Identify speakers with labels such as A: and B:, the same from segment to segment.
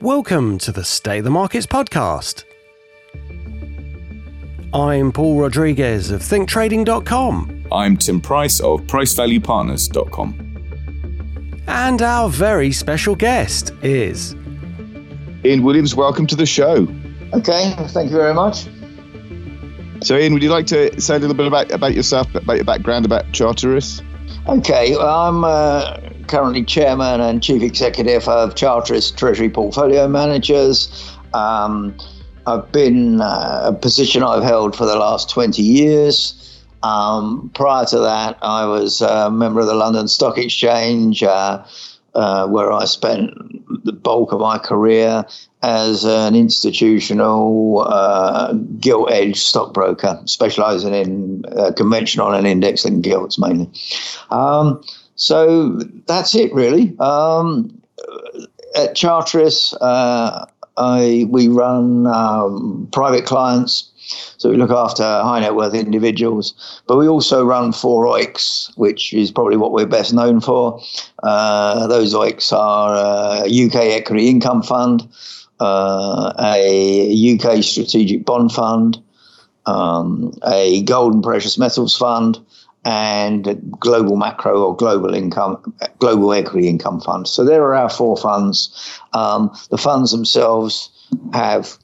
A: Welcome to the Stay the Markets podcast. I'm Paul Rodriguez of ThinkTrading.com.
B: I'm Tim Price of PriceValuePartners.com.
A: And our very special guest is
B: Ian Williams. Welcome to the show.
C: Okay, thank you very much.
B: So, Ian, would you like to say a little bit about, about yourself, about your background, about Charteris?
C: Okay, well, I'm uh, currently chairman and chief executive of Charteris Treasury Portfolio Managers. Um, I've been uh, a position I've held for the last 20 years. Um, prior to that, I was a member of the London Stock Exchange, uh, uh, where I spent the bulk of my career as an institutional uh, gilt edge stockbroker, specializing in uh, conventional and index linked gilts mainly. Um, so that's it, really. Um, at Charteris, uh, I, we run um, private clients, so we look after high net worth individuals, but we also run four OEICs, which is probably what we're best known for. Uh, those OEICs are a UK Equity Income Fund, uh, a UK Strategic Bond Fund, um, a Gold and Precious Metals Fund, and global macro or global income, global equity income funds. So there are our four funds. Um, the funds themselves have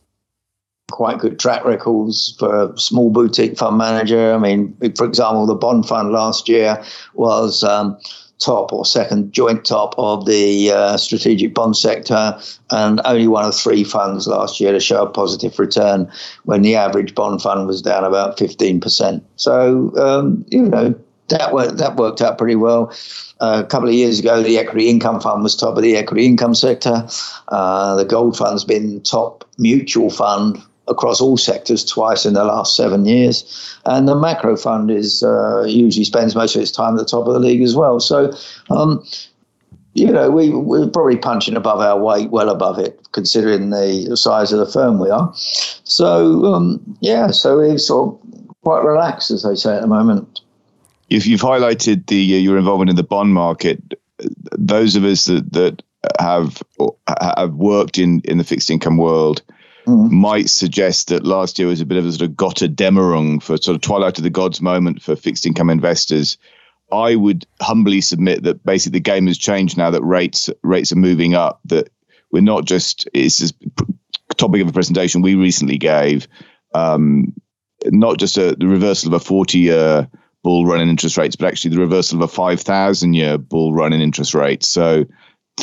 C: quite good track records for a small boutique fund manager. I mean, for example, the bond fund last year was um, top or second joint top of the uh, strategic bond sector, and only one of three funds last year to show a positive return when the average bond fund was down about 15%. So, um, you know, that worked, that worked out pretty well. Uh, a couple of years ago, the equity income fund was top of the equity income sector. Uh, the gold fund's been top mutual fund across all sectors twice in the last seven years. And the macro fund is uh, usually spends most of its time at the top of the league as well. So, um, you know, we, we're probably punching above our weight, well above it, considering the size of the firm we are. So, um, yeah, so we're sort of quite relaxed, as they say at the moment.
B: If you've highlighted the uh, your involvement in the bond market, those of us that, that have have worked in, in the fixed income world – mm. might suggest that last year was a bit of a sort of Götterdämmerung for sort of twilight of the gods moment for fixed income investors. I would humbly submit that basically the game has changed now that rates rates are moving up. That we're not just it's this topic of a presentation we recently gave, um, not just a, the reversal of a forty year bull run in interest rates, but actually the reversal of a five thousand year bull run in interest rates. So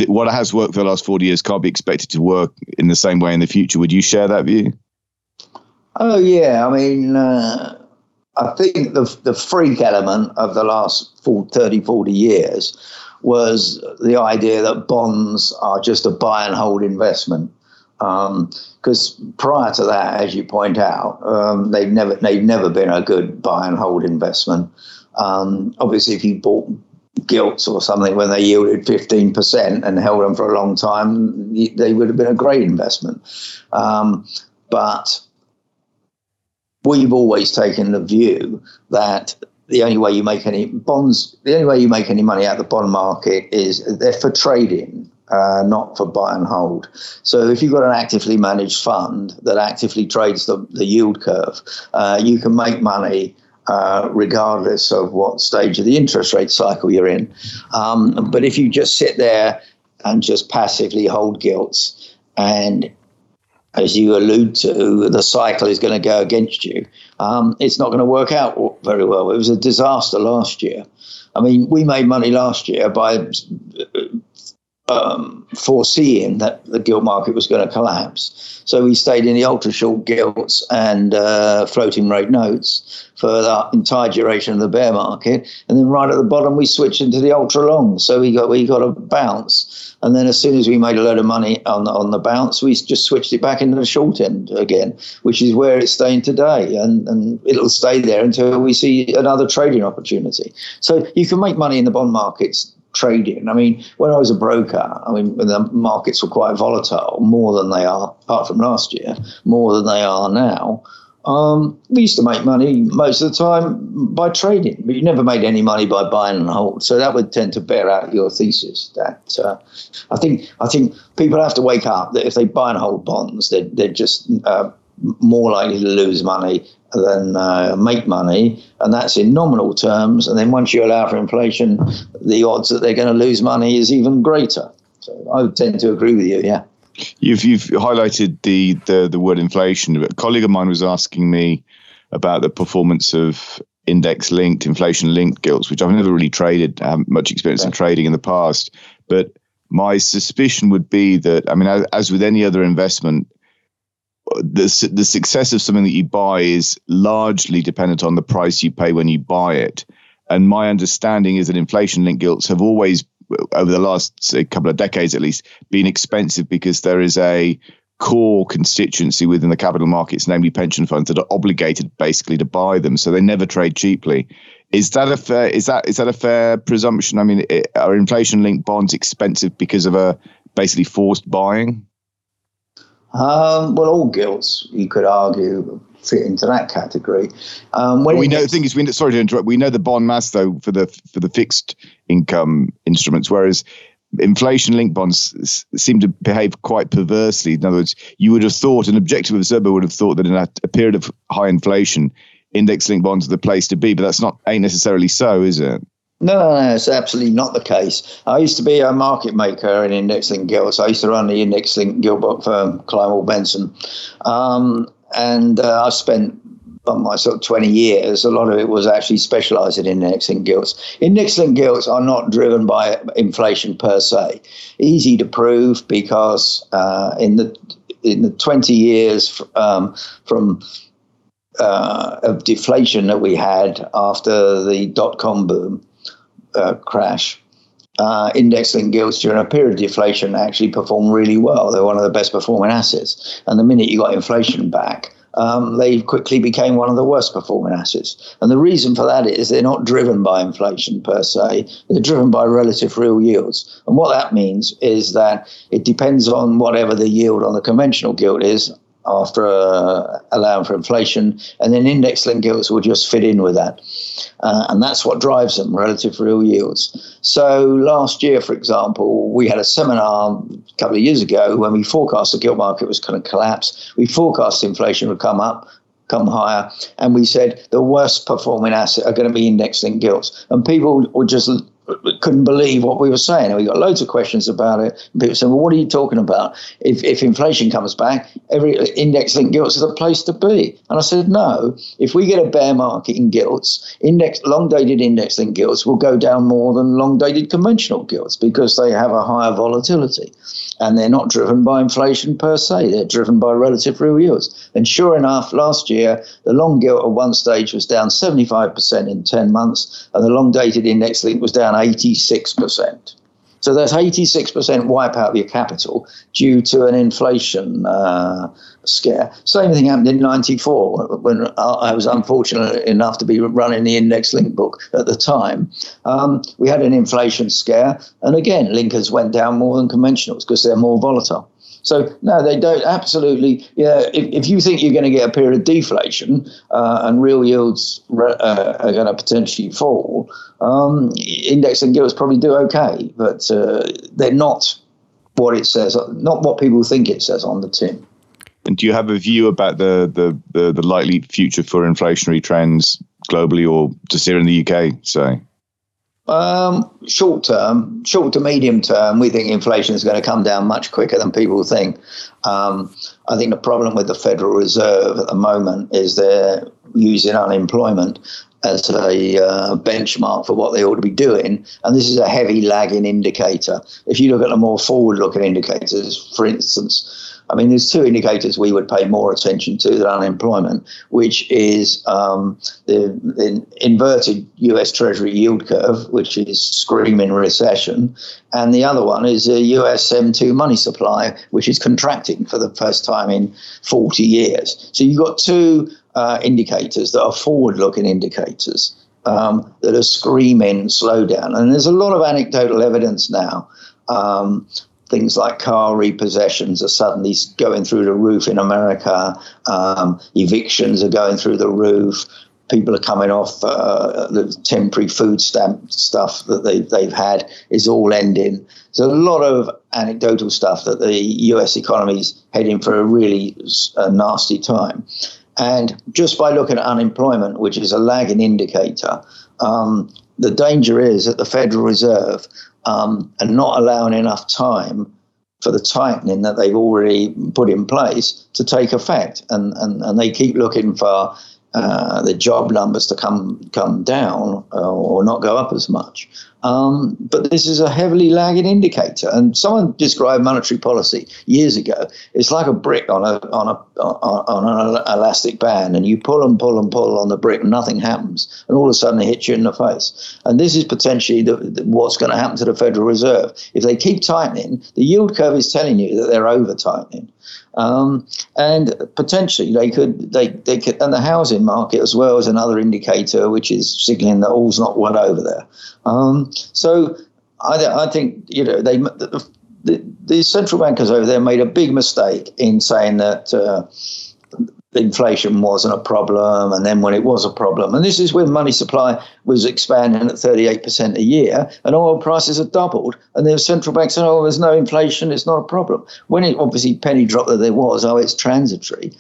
B: what has worked for the last 40 years can't be expected to work in the same way in the future. Would you share that view?
C: Oh, yeah. I mean, uh, I think the, the freak element of the last 40, 30, 40 years was the idea that bonds are just a buy and hold investment. Because um, prior to that, as you point out, um, they've never they've never been a good buy and hold investment. Um, obviously, if you bought gilts or something when they yielded 15% and held them for a long time, they would have been a great investment. Um, but we've always taken the view that the only way you make any bonds, the only way you make any money out of the bond market is they're for trading. Uh, not for buy and hold. So if you've got an actively managed fund that actively trades the, the yield curve, uh, you can make money uh, regardless of what stage of the interest rate cycle you're in. Um, but if you just sit there and just passively hold gilts, and as you allude to, the cycle is going to go against you, um, it's not going to work out very well. It was a disaster last year. I mean, we made money last year by um, foreseeing that the gilt market was going to collapse. So we stayed in the ultra short gilts and uh, floating rate notes for the entire duration of the bear market. And then right at the bottom, we switched into the ultra long. So we got we got a bounce. And then as soon as we made a load of money on the, on the bounce, we just switched it back into the short end again, which is where it's staying today. And, and it'll stay there until we see another trading opportunity. So you can make money in the bond markets trading. I mean, when I was a broker, I mean, when the markets were quite volatile, more than they are, apart from last year, more than they are now. Um, we used to make money most of the time by trading, but you never made any money by buying and hold. So that would tend to bear out your thesis. That uh, I think I think people have to wake up that if they buy and hold bonds, they're, they're just uh, more likely to lose money than uh, make money, and that's in nominal terms. And then once you allow for inflation, the odds that they're going to lose money is even greater. So I would tend to agree with you. Yeah.
B: You've you've highlighted the the, the word inflation. A colleague of mine was asking me about the performance of index linked, inflation linked gilts, which I've never really traded, I haven't much experience in trading in the past. But my suspicion would be that, I mean, as, as with any other investment, the, the success of something that you buy is largely dependent on the price you pay when you buy it. And my understanding is that inflation linked gilts have always over the last say, couple of decades at least been expensive because there is a core constituency within the capital markets, namely pension funds, that are obligated basically to buy them, so they never trade cheaply. Is that a fair? Is that is that a fair presumption? I mean, it, are inflation-linked bonds expensive because of a basically forced buying?
C: Um, well, all gilts, you could argue, fit into that category.
B: Um, when we know the thing is, we sorry to interrupt. We know the bond maths though for the for the fixed income instruments, whereas inflation-linked bonds seem to behave quite perversely. In other words, you would have thought an objective observer would have thought that in a, a period of high inflation, index-linked bonds are the place to be, but that's not ain't necessarily so, is it?
C: No, no, no, it's absolutely not the case. I used to be a market maker in index linked gilts. I used to run the index linked gilt firm, Kleinwort Benson. Um, and uh, I spent on my sort of 20 years, a lot of it was actually specialized in index linked gilts. Index linked gilts are not driven by inflation per se. Easy to prove because uh, in the in the 20 years um, from uh, of deflation that we had after the dot com boom, uh, crash, uh, index linked gilts during a period of deflation actually performed really well. They're one of the best performing assets. And the minute you got inflation back, um, they quickly became one of the worst performing assets. And the reason for that is they're not driven by inflation per se, they're driven by relative real yields. And what that means is that it depends on whatever the yield on the conventional gilt is after uh, allowing for inflation, and then index linked gilts will just fit in with that. Uh, and that's what drives them, relative real yields. So last year, for example, we had a seminar a couple of years ago when we forecast the gilt market was going to collapse. We forecast inflation would come up, come higher, and we said the worst performing asset are going to be index linked gilts. And people were just couldn't believe what we were saying. And we got loads of questions about it. People said, "Well, what are you talking about? If, if inflation comes back, every index-linked gilts are the place to be." And I said, "No. If we get a bear market in gilts, index long-dated index-linked gilts will go down more than long-dated conventional gilts because they have a higher volatility, and they're not driven by inflation per se. They're driven by relative real yields." And sure enough, last year the long gilt at one stage was down 75% in 10 months, and the long-dated index-linked was down 86%. So that's 86% wipe out of your capital due to an inflation uh, scare. Same thing happened in 94 when I was unfortunate enough to be running the index link book at the time. Um, we had an inflation scare, and again, linkers went down more than conventionals because they're more volatile. So no, they don't. Absolutely, yeah. If, if you think you're going to get a period of deflation uh, and real yields re- uh, are going to potentially fall, um, index and gilts probably do okay, but uh, they're not what it says, not what people think it says on the tin.
B: And do you have a view about the the, the, the likely future for inflationary trends globally or just here in the UK, say?
C: Um, short term, short to medium term, we think inflation is going to come down much quicker than people think. Um, I think the problem with the Federal Reserve at the moment is they're using unemployment as a uh, benchmark for what they ought to be doing. And this is a heavy lagging indicator. If you look at the more forward looking indicators, for instance, I mean, there's two indicators we would pay more attention to than unemployment, which is um, the, the, inverted US Treasury yield curve, which is screaming recession, and the other one is the US M2 money supply, which is contracting for the first time in 40 years. So you've got two uh, indicators that are forward looking indicators. Um, that are screaming slowdown. And there's a lot of anecdotal evidence now um, things like car repossessions are suddenly going through the roof in America. Um, evictions are going through the roof. People are coming off uh, the temporary food stamp stuff that they, they've had is all ending. So a lot of anecdotal stuff that the US economy is heading for a really uh, nasty time. And just by looking at unemployment, which is a lagging indicator, um, the danger is that the Federal Reserve um, are not allowing enough time for the tightening that they've already put in place to take effect. And, and, and they keep looking for uh, the job numbers to come come down uh, or not go up as much. Um, but this is a heavily lagging indicator. And someone described monetary policy years ago. It's like a brick on a on a on an elastic band, and you pull and pull and pull on the brick, and nothing happens, and all of a sudden it hits you in the face. And this is potentially the, the, what's going to happen to the Federal Reserve if they keep tightening. The yield curve is telling you that they're over tightening. Um, and potentially they could they, they could and the housing market as well is another indicator which is signaling that all's not well over there. Um, so I, I think you know they the, the, central bankers over there made a big mistake in saying that. Uh, inflation wasn't a problem, and then when it was a problem, and this is when money supply was expanding at 38% a year, and oil prices had doubled, and the central bank said, "Oh, there's no inflation, it's not a problem." When it obviously penny dropped that there was, oh, it's transitory,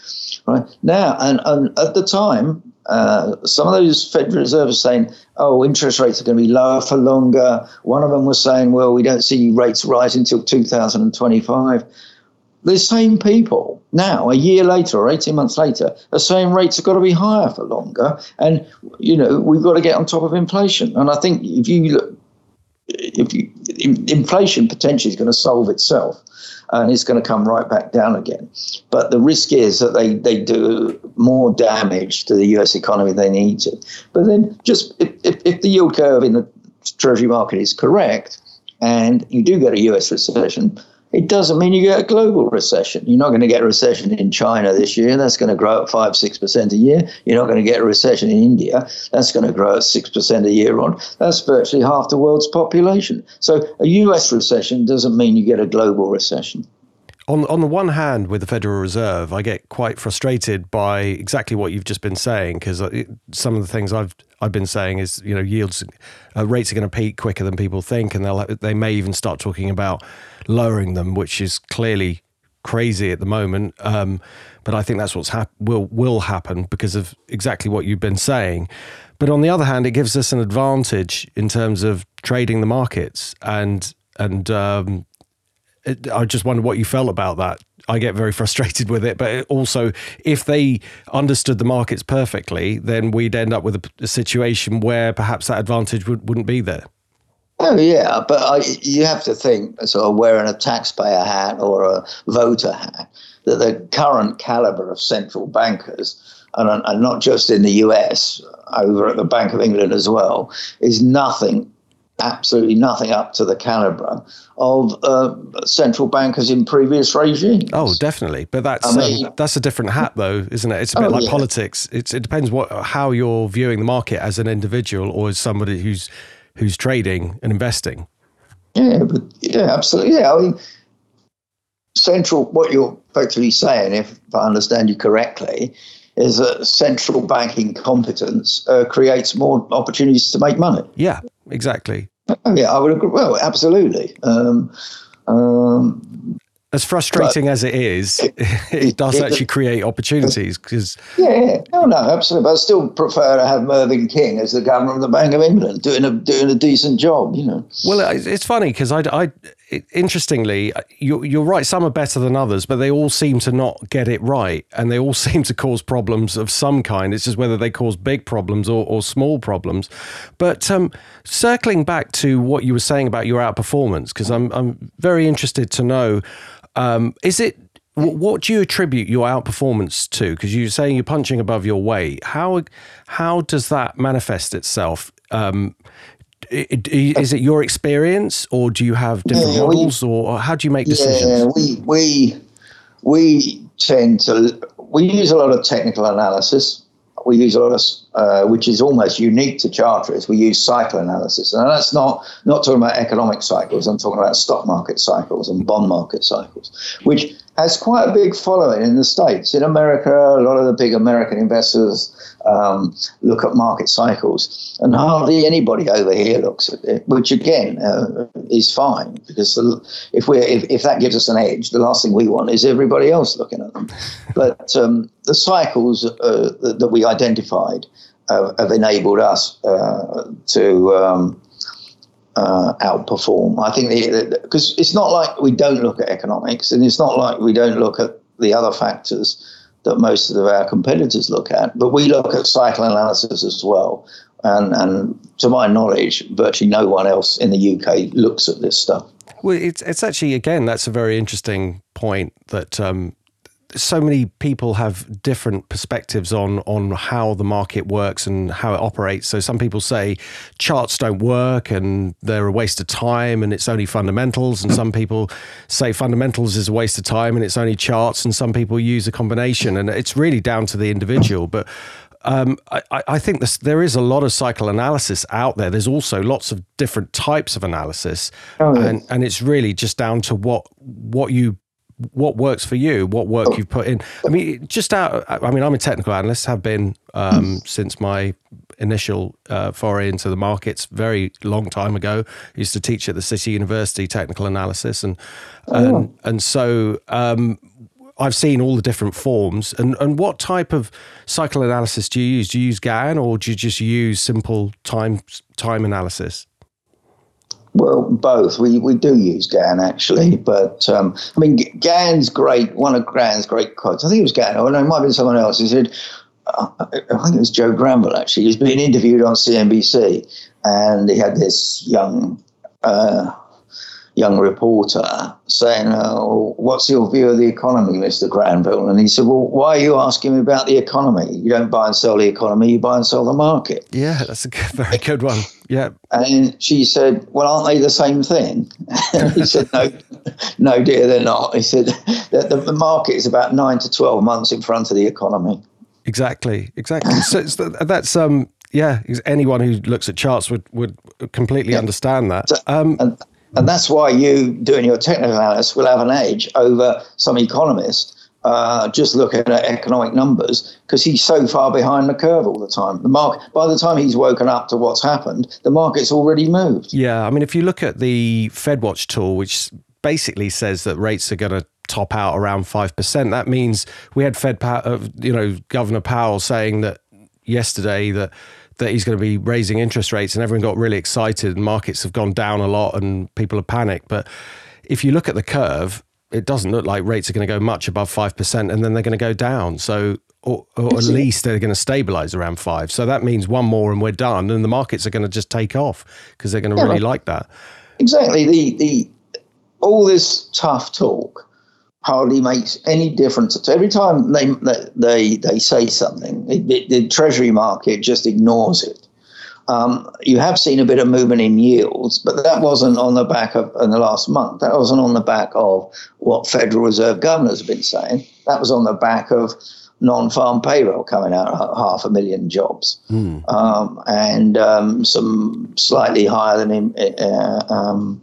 C: right now, and, and at the time. Uh, some of those Federal Reserves saying, "Oh, interest rates are going to be lower for longer." One of them was saying, "Well, we don't see rates rise until 2025." The same people now, a year later or 18 months later, are saying rates have got to be higher for longer. And, you know, we've got to get on top of inflation. And I think if you look, if you, inflation potentially is going to solve itself and it's going to come right back down again. But the risk is that they, they do more damage to the US economy than they need to. But then just if, if, if the yield curve in the treasury market is correct and you do get a US recession, it doesn't mean you get a global recession. You're not going to get a recession in China this year. That's going to grow at 5 6% a year. You're not going to get a recession in India. That's going to grow at 6% a year on. That's virtually half the world's population. So a US recession doesn't mean you get a global recession
A: on on the one hand, with the Federal Reserve, I get quite frustrated by exactly what you've just been saying because uh, some of the things I've I've been saying is you know yields uh, rates are going to peak quicker than people think, and they'll they may even start talking about lowering them, which is clearly crazy at the moment. Um, but I think that's what's hap- will will happen because of exactly what you've been saying. But on the other hand, it gives us an advantage in terms of trading the markets and and um, I just wonder what you felt about that. I get very frustrated with it, but also if they understood the markets perfectly, then we'd end up with a, a situation where perhaps that advantage would, wouldn't be there.
C: Oh yeah, but I, you have to think sort of wearing a taxpayer hat or a voter hat that the current caliber of central bankers, and, and not just in the U.S., over at the Bank of England as well, is nothing absolutely nothing up to the caliber of uh, central bankers in previous regimes.
A: Oh, definitely, but that's I mean, um, that's a different hat, though, isn't it? It's a bit oh, like yeah. politics. It's, it depends what how you're viewing the market as an individual or as somebody who's who's trading and investing.
C: Yeah, but yeah, absolutely. Yeah, I mean, central. What you're effectively saying, if I understand you correctly, is that central banking competence uh, creates more opportunities to make money.
A: Yeah, exactly.
C: Oh, yeah, I would agree. Well, absolutely. Um, um,
A: as frustrating but, as it is, it, it does it, actually create opportunities because.
C: Yeah, yeah, no, no, absolutely. But I still prefer to have Mervyn King as the governor of the Bank of England doing a doing a decent job, you know.
A: Well, it's funny because I, I interestingly, you're, you're right. Some are better than others, but they all seem to not get it right, and they all seem to cause problems of some kind. It's just whether they cause big problems or, or small problems. But um, circling back to what you were saying about your outperformance, because I'm I'm very interested to know um, is it what do you attribute your outperformance to? Because you're saying you're punching above your weight. How how does that manifest itself? Um, is it your experience, or do you have different yeah, models, we, or how do you make decisions?
C: Yeah, we we we tend to we use a lot of technical analysis. We use a lot of uh, which is almost unique to Charteris. We use cycle analysis, and that's not not talking about economic cycles. I'm talking about stock market cycles and bond market cycles, which has quite a big following in the states. In America, a lot of the big American investors um, look at market cycles, and hardly anybody over here looks at it. Which again uh, is fine because the, if we if, if that gives us an edge, the last thing we want is everybody else looking at them. but um, the cycles uh, that, that, we identified have enabled us uh, to. Um, uh, outperform. I think because it's not like we don't look at economics, and it's not like we don't look at the other factors that most of our competitors look at, but we look at cycle analysis as well. And, and to my knowledge, virtually no one else in the UK looks at this stuff.
A: Well, it's it's actually again that's a very interesting point that um, so many people have different perspectives on on how the market works and how it operates. So some people say charts don't work and they're a waste of time and it's only fundamentals, and some people say fundamentals is a waste of time and it's only charts, and some people use a combination, and it's really down to the individual. But um, I, I, think this, there is a lot of cycle analysis out there. There's also lots of different types of analysis, oh, yes. and and it's really just down to what what you what works for you, what work you've put in. I mean, just out. I mean, I'm a technical analyst, have been um, since my initial uh, foray into the markets, very long time ago. I used to teach at the City University technical analysis, and and, oh. and so um, I've seen all the different forms. And and what type of cycle analysis do you use? Do you use Gann or do you just use simple time time analysis?
C: Well, both. We, we do use Gann actually, but um, I mean, Gann's great. One of Gann's great quotes. I think it was Gann, or no, it might have been someone else. He said, uh, I think it was Joe Granville actually. He's been interviewed on CNBC, and he had this young uh, young reporter saying, oh, What's your view of the economy, Mr. Granville? And he said, Well, why are you asking me about the economy? You don't buy and sell the economy, you buy and sell the market.
A: Yeah, that's a good, very good one. Yeah.
C: And she said, Well, aren't they the same thing? he said, No, no, dear, they're not. He said, the, the market is about nine to 12 months in front of the economy.
A: Exactly, exactly. so that's um, yeah. Anyone who looks at charts would would completely yeah. understand that. Um,
C: and, and that's why you, doing your technical analysis, will have an edge over some economist uh, just looking at economic numbers because he's so far behind the curve all the time. The market, by the time he's woken up to what's happened, the market's already moved.
A: Yeah, I mean, if you look at the FedWatch tool, which basically says that rates are going to top out around five percent, that means we had Fed, uh, you know, Governor Powell saying that yesterday that that he's going to be raising interest rates, and everyone got really excited, and markets have gone down a lot, and people have panicked. But if you look at the curve, it doesn't look like rates are going to go much above five percent, and then they're going to go down. So, or, or at least they're going to stabilize around five. So that means one more, and we're done, and the markets are going to just take off because they're going to yeah, really like that.
C: Exactly. The the all this tough talk hardly makes any difference. So every time they they they say something, it, it, the Treasury market just ignores it. Um, you have seen a bit of movement in yields, but that wasn't on the back of in the last month. That wasn't on the back of what Federal Reserve governors have been saying. That was on the back of non-farm payroll coming out half a million jobs, mm. um, and um, some slightly higher than uh, um,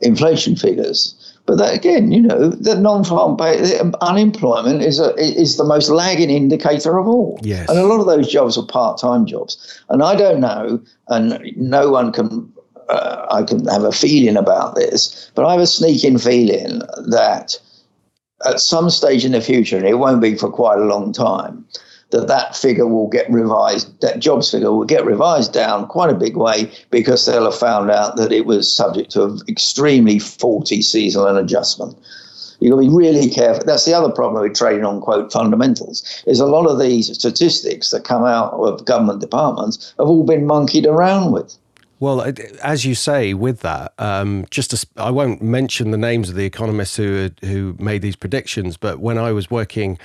C: inflation figures. But that, again, you know, the non-farm pay, unemployment is a, is the most lagging indicator of all.
A: Yes.
C: And a lot of those jobs are part-time jobs. And I don't know, and no one can. Uh, I can have a feeling about this, but I have a sneaking feeling that at some stage in the future, and it won't be for quite a long time, that that figure will get revised, that jobs figure will get revised down quite a big way because they'll have found out that it was subject to an extremely faulty seasonal adjustment. You've got to be really careful. That's the other problem with trading on quote fundamentals is a lot of these statistics that come out of government departments have all been monkeyed around with.
A: Well, as you say, with that, um, just to, I won't mention the names of the economists who who made these predictions, but when I was working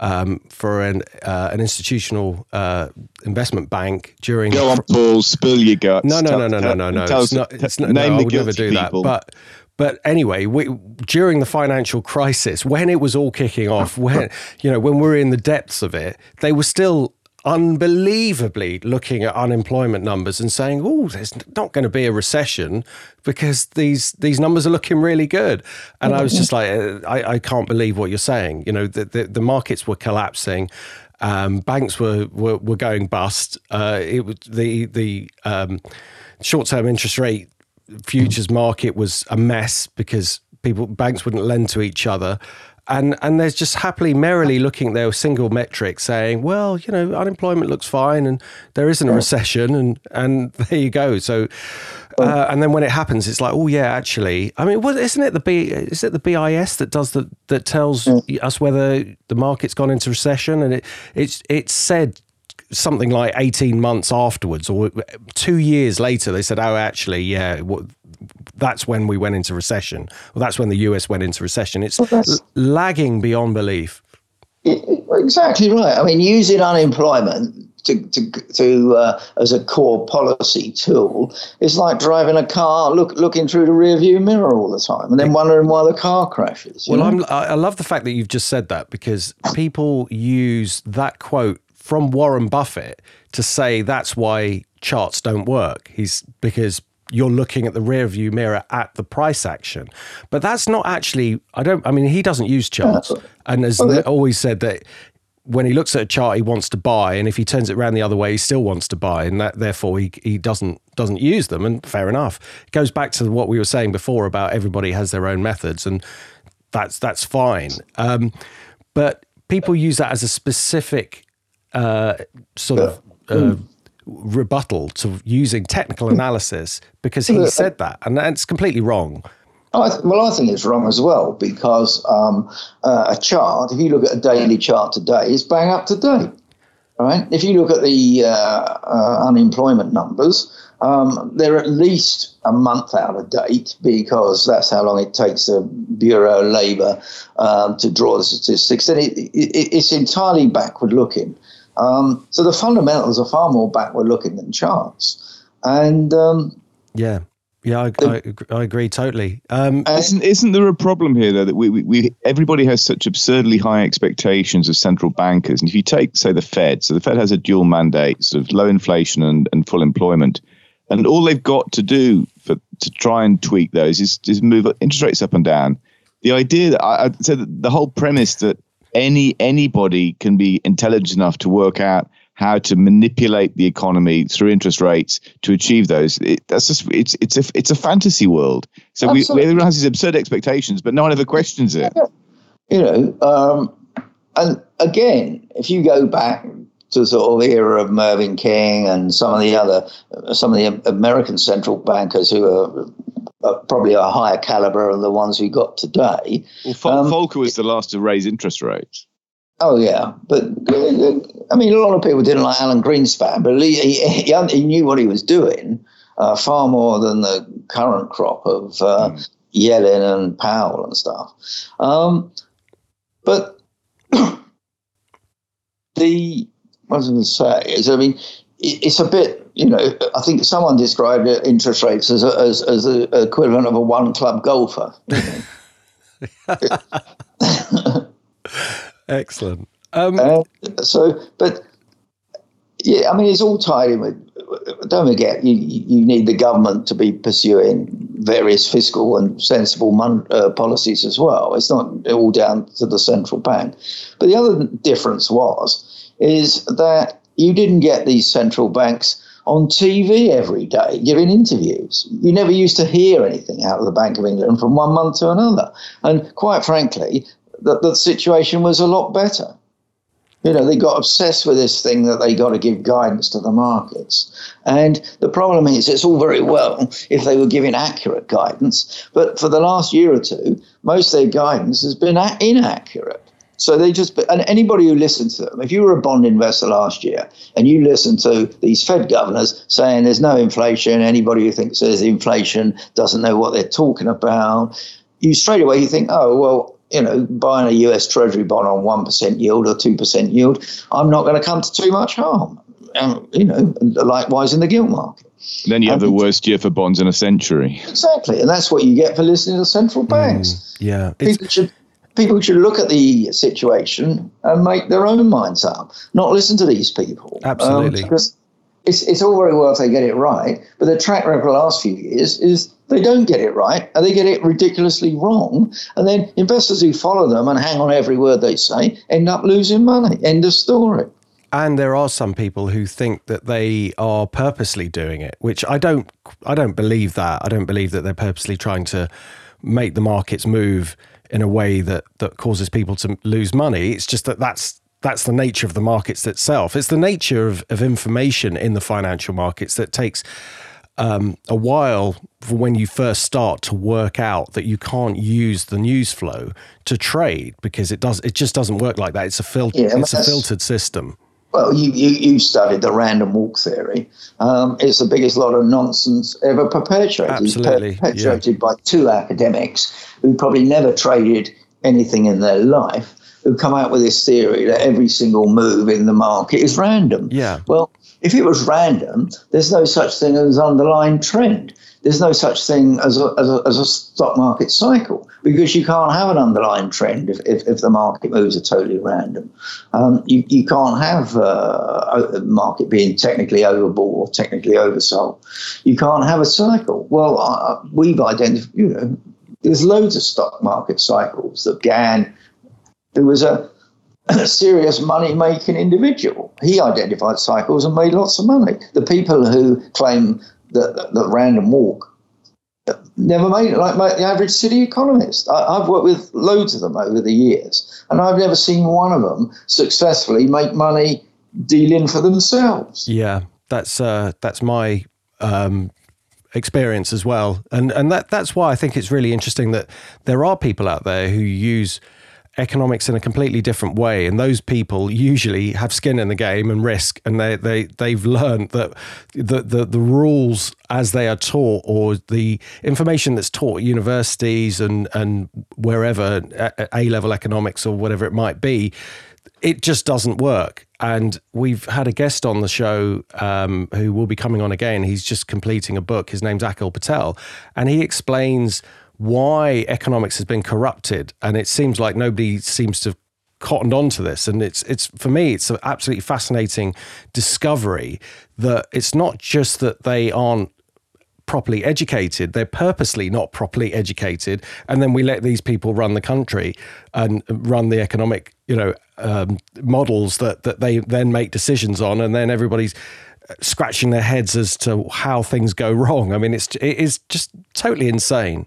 A: um, for an uh, an institutional uh, investment bank during.
B: Go on, Paul. Spill your guts.
A: No, no, no, no, no, no, no. It's not. It's not. Name no, I would never do people. that. But but anyway, we, during the financial crisis, when it was all kicking off, when you know when we were in the depths of it, they were still unbelievably looking at unemployment numbers and saying, "Oh, there's not going to be a recession because these these numbers are looking really good." And I was just like, uh, I, I can't believe what you're saying. You know, the the, the markets were collapsing. Um, banks were, were were going bust. Uh, it was the the um, short term interest rate futures market was a mess because people banks wouldn't lend to each other and and there's just happily merrily looking at their single metric saying well you know unemployment looks fine and there isn't a recession and and there you go. So uh, and then when it happens it's like oh yeah actually. I mean what isn't it the b is it the bis that does the that tells us whether the market's gone into recession? And it it's it's said something like 18 months afterwards or two years later they said oh actually yeah that's when we went into recession. Well that's when the us went into recession. It's well, lagging beyond belief.
C: Exactly right. I mean using unemployment to, to, to uh, as a core policy tool is like driving a car, look, looking through the rearview mirror all the time, and then wondering why the car crashes.
A: Well, I'm, I love the fact that you've just said that because people use that quote from Warren Buffett to say that's why charts don't work. He's because you're looking at the rear view mirror at the price action. But that's not actually I don't I mean he doesn't use charts and has always said that when he looks at a chart he wants to buy and if he turns it around the other way he still wants to buy and that therefore he, he doesn't doesn't use them and fair enough. It goes back to what we were saying before about everybody has their own methods and that's that's fine. Um, but people use that as a specific uh, sort of uh, rebuttal to using technical analysis because he said that, and it's completely wrong.
C: I th- well, I think it's wrong as well because um, uh, a chart, if you look at a daily chart today, is bang up to date. Right? If you look at the uh, uh, unemployment numbers, um, they're at least a month out of date because that's how long it takes the Bureau of Labour um, to draw the statistics. And it, it, it's entirely backward looking. Um, so the fundamentals are far more backward looking than charts. And um,
A: yeah. Yeah, I, the, I, I, agree totally. Um,
B: isn't isn't there a problem here though that we, we, we everybody has such absurdly high expectations of central bankers, and if you take say the Fed, so the Fed has a dual mandate, sort of low inflation and, and full employment, and all they've got to do for to try and tweak those is is move interest rates up and down. The idea that I, I said the whole premise that any anybody can be intelligent enough to work out how to manipulate the economy through interest rates to achieve those. It, that's just it's it's a it's a fantasy world. So we, everyone has these absurd expectations, but no one ever questions it.
C: You know, um, and again, if you go back to sort of the era of Mervyn King and some of the other some of the American central bankers who are probably a higher caliber than the ones we got today.
B: Well, Fol- um, Volcker was the last to raise interest rates.
C: Oh yeah, but I mean, a lot of people didn't like Alan Greenspan, but he, he, he knew what he was doing uh, far more than the current crop of uh, mm. Yellen and Powell and stuff. Um, but the what was I going to say is, I mean, it's a bit, you know, I think someone described interest rates as, a, as, as the equivalent of a one club golfer.
A: Excellent.
C: Um, uh, so, but yeah, I mean, it's all tied in with. Don't forget, you, you need the government to be pursuing various fiscal and sensible mon- uh, policies as well. It's not all down to the central bank. But the other difference was is that you didn't get these central banks on TV every day giving interviews. You never used to hear anything out of the Bank of England from one month to another. And quite frankly, the, the situation was a lot better. You know, they got obsessed with this thing that they got to give guidance to the markets. And the problem is, it's all very well if they were giving accurate guidance, but for the last year or two, most of their guidance has been inaccurate. So they just, and anybody who listens to them, if you were a bond investor last year and you listened to these Fed governors saying there's no inflation, anybody who thinks there's inflation doesn't know what they're talking about, you straight away you think, oh, well, you know, buying a US Treasury bond on 1% yield or 2% yield, I'm not going to come to too much harm. Um, you know, likewise in the gilt market.
B: Then you have the worst year for bonds in a century.
C: Exactly. And that's what you get for listening to central banks.
A: Mm, yeah.
C: People should people should look at the situation and make their own minds up, not listen to these people.
A: Absolutely.
C: Um, because it's, it's all very well if they get it right, but the track record the last few years is they don't get it right and they get it ridiculously wrong. And then investors who follow them and hang on every word they say end up losing money. End of story.
A: And there are some people who think that they are purposely doing it, which I don't. I don't believe that. I don't believe that they're purposely trying to make the markets move in a way that that causes people to lose money. It's just that that's that's the nature of the markets itself. It's the nature of, of information in the financial markets that takes um, a while for when you first start to work out that you can't use the news flow to trade because it does it just doesn't work like that. It's a filter. Yeah, it's a filtered system.
C: Well, you, you, you studied the random walk theory. Um, it's the biggest lot of nonsense ever perpetuated.
A: Absolutely.
C: Perpetuated yeah. by two academics who probably never traded anything in their life, who come out with this theory that every single move in the market is random.
A: Yeah.
C: Well, if it was random, there's no such thing as underlying trend there's no such thing as a, as a, as a stock market cycle because you can't have an underlying trend if, if, if the market moves are totally random. Um, you, you can't have uh, a market being technically overbought or technically oversold. You can't have a cycle. Well, uh, we've identified, you know, there's loads of stock market cycles that began. There was a, a serious money making individual. He identified cycles and made lots of money. The people who claim the, the random walk never made like my, the average city economist. I, have worked with loads of them over the years, and I've never seen one of them successfully make money dealing for themselves.
A: Yeah, that's uh, that's my um, experience as well, and and that that's why I think it's really interesting that there are people out there who use economics in a completely different way. And those people usually have skin in the game and risk, and they they they've learned that the the, the rules as they are taught, or the information that's taught at universities and and wherever A level economics or whatever it might be. It just doesn't work. And we've had a guest on the show um, who will be coming on again. He's just completing a book. His name's Akhil Patel. And he explains why economics has been corrupted, and it seems like nobody seems to have cottoned onto this. And it's it's for me, it's an absolutely fascinating discovery that it's not just that they aren't properly educated. They're purposely not properly educated, and then we let these people run the country and run the economic, you know, um, models that that they then make decisions on, and then everybody's scratching their heads as to how things go wrong. I mean, it's it is just totally insane.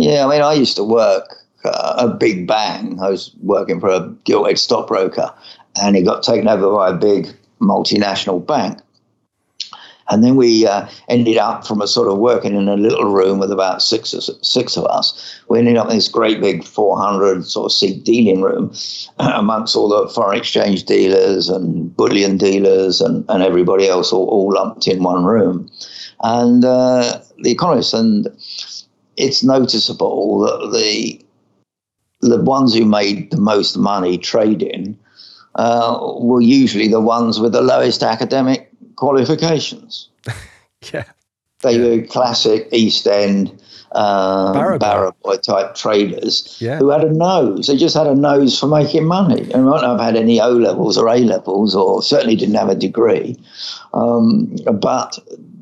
C: Yeah, I mean, I used to work uh, a big bang. I was working for a gilt-edged stockbroker, and it got taken over by a big multinational bank. And then we uh, ended up from a sort of working in a little room with about six six of us. We ended up in this great big 400 sort of seat dealing room amongst all the foreign exchange dealers and bullion dealers and, and everybody else all, all lumped in one room. And uh, the economists and it's noticeable that the the ones who made the most money trading uh, were usually the ones with the lowest academic qualifications.
A: yeah.
C: They yeah. were classic East End uh, barrow boy type traders
A: yeah.
C: who had a nose. They just had a nose for making money and might not have had any O levels or A levels, or certainly didn't have a degree. Um, but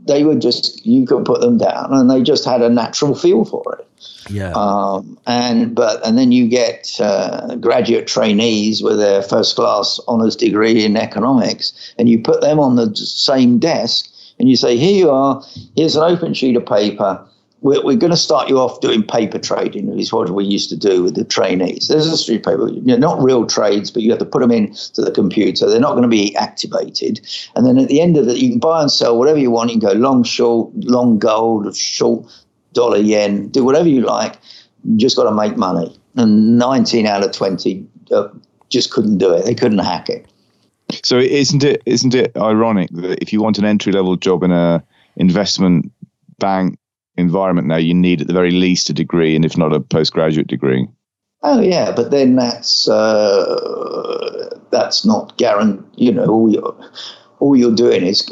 C: they were just you could put them down, and they just had a natural feel for it.
A: Yeah.
C: Um, and but and then you get uh, graduate trainees with their first class honors degree in economics, and you put them on the same desk, and you say, "Here you are. Here's an open sheet of paper we're, we're going to start you off doing paper trading, is what we used to do with the trainees. There's a street paper, you know, not real trades, but you have to put them into the computer. They're not going to be activated. And then at the end of it, you can buy and sell whatever you want. You can go long, short, long gold, short dollar yen, do whatever you like. You just got to make money. And 19 out of 20 uh, just couldn't do it. They couldn't hack it.
B: So isn't it isn't it ironic that if you want an entry level job in a investment bank environment now, you need at the very least a degree, and if not a postgraduate degree.
C: Oh yeah, but then that's uh, that's not guaranteed. You know, all you're all you're doing is,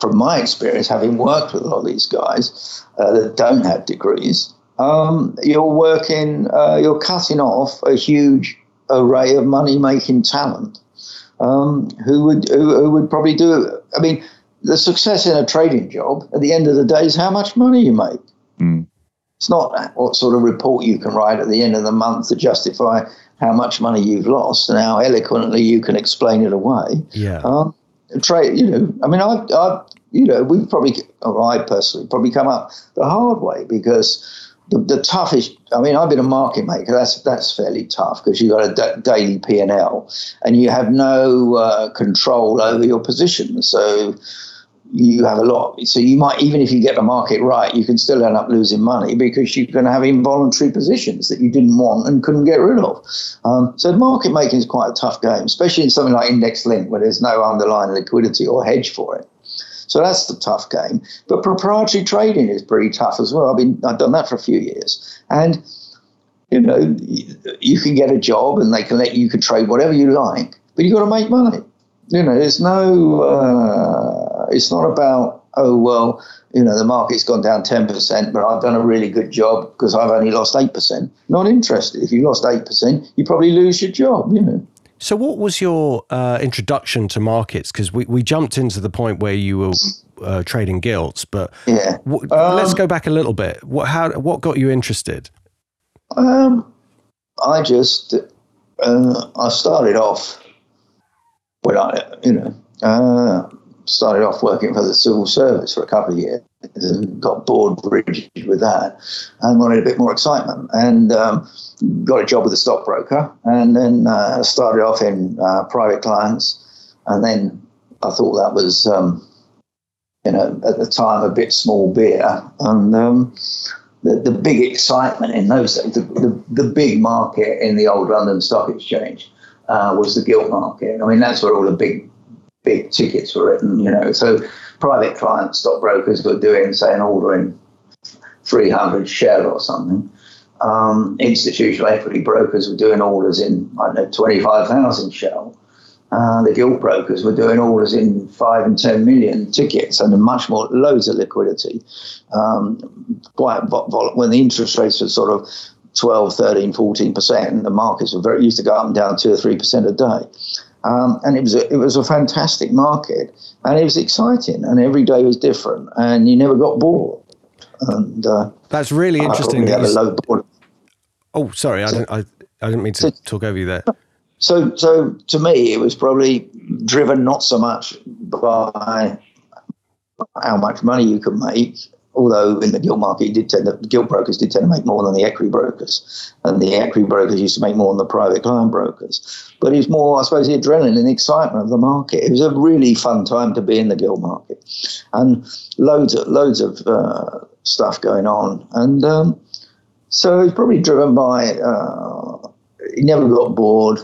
C: from my experience, having worked with a lot of these guys uh, that don't have degrees, um, you're working, uh, you're cutting off a huge array of money making talent um, who would who, who, would probably do. I mean, the success in a trading job at the end of the day is how much money you make. Mm. It's not what sort of report you can write at the end of the month to justify how much money you've lost and how eloquently you can explain it away.
A: Yeah. Um,
C: trade, you know, I mean, I've, I've, you know, we've probably, or I personally, probably come up the hard way because the, the toughest. I mean, I've been a market maker. That's that's fairly tough because you've got a d- daily P and L, and you have no uh, control over your position. So you have a lot. So you might, even if you get the market right, you can still end up losing money because you're going to have involuntary positions that you didn't want and couldn't get rid of. Um, so market making is quite a tough game, especially in something like index link where there's no underlying liquidity or hedge for it. So that's the tough game. But proprietary trading is pretty tough as well. I've been I've done that for a few years, and you know you can get a job and they can let you, can trade whatever you like, but you've got to make money. You know, there's no. Uh, it's not about oh well, you know the market's gone down ten percent, but I've done a really good job because I've only lost eight percent. Not interested. If you lost eight percent, you probably lose your job. You know.
A: So, what was your uh, introduction to markets? Because we, we jumped into the point where you were uh, trading gilts, but
C: yeah.
A: W- um, let's go back a little bit. What how what got you interested?
C: Um, I just uh, I started off when I you know uh, started off working for the civil service for a couple of years and got bored rigid with that and wanted a bit more excitement and um, got a job with a stockbroker and then uh, started off in uh, private clients. And then I thought that was um, you know at the time a bit small beer. And um, the, the big excitement in those the, the, the big market in the old London Stock Exchange uh, was the gilt market. I mean that's where all the big big tickets were written you know. So private clients, stockbrokers were doing, say, an order in 300 share or something. Um, institutional equity brokers were doing orders in, I don't know, 25,000 Shell. Uh, the gilt brokers were doing orders in five and 10 million tickets and much more, loads of liquidity. Um, quite vol- when the interest rates were sort of 12, 13, 14%, the markets were very used to go up and down two or 3% a day. Um, and it was a, it was a fantastic market, and it was exciting, and every day was different, and you never got bored. And uh,
A: that's really interesting. That oh, sorry, I didn't I, I didn't mean to so, talk over you there.
C: So so to me, it was probably driven not so much by how much money you could make although in the gilt market, did tend to, gilt brokers did tend to make more than the equity brokers, and the equity brokers used to make more than the private client brokers. But it's more, I suppose, the adrenaline and the excitement of the market. It was a really fun time to be in the gilt market, and loads of loads of uh, stuff going on, and um, so it's probably driven by. Uh, he never got bored,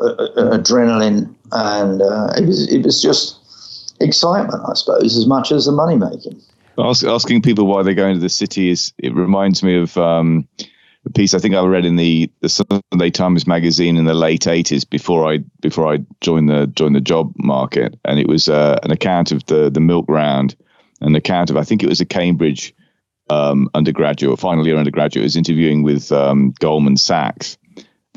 C: uh, uh adrenaline, and uh, it was it was just excitement, I suppose, as much as the money making.
B: Ask, asking people why they go into the city is it reminds me of um, a piece I think I read in the, the Sunday Times magazine in the late eighties before I before I joined the joined the job market, and it was uh, an account of the the milk round, an account of I think it was a Cambridge um, undergraduate, final year undergraduate, was interviewing with um, Goldman Sachs,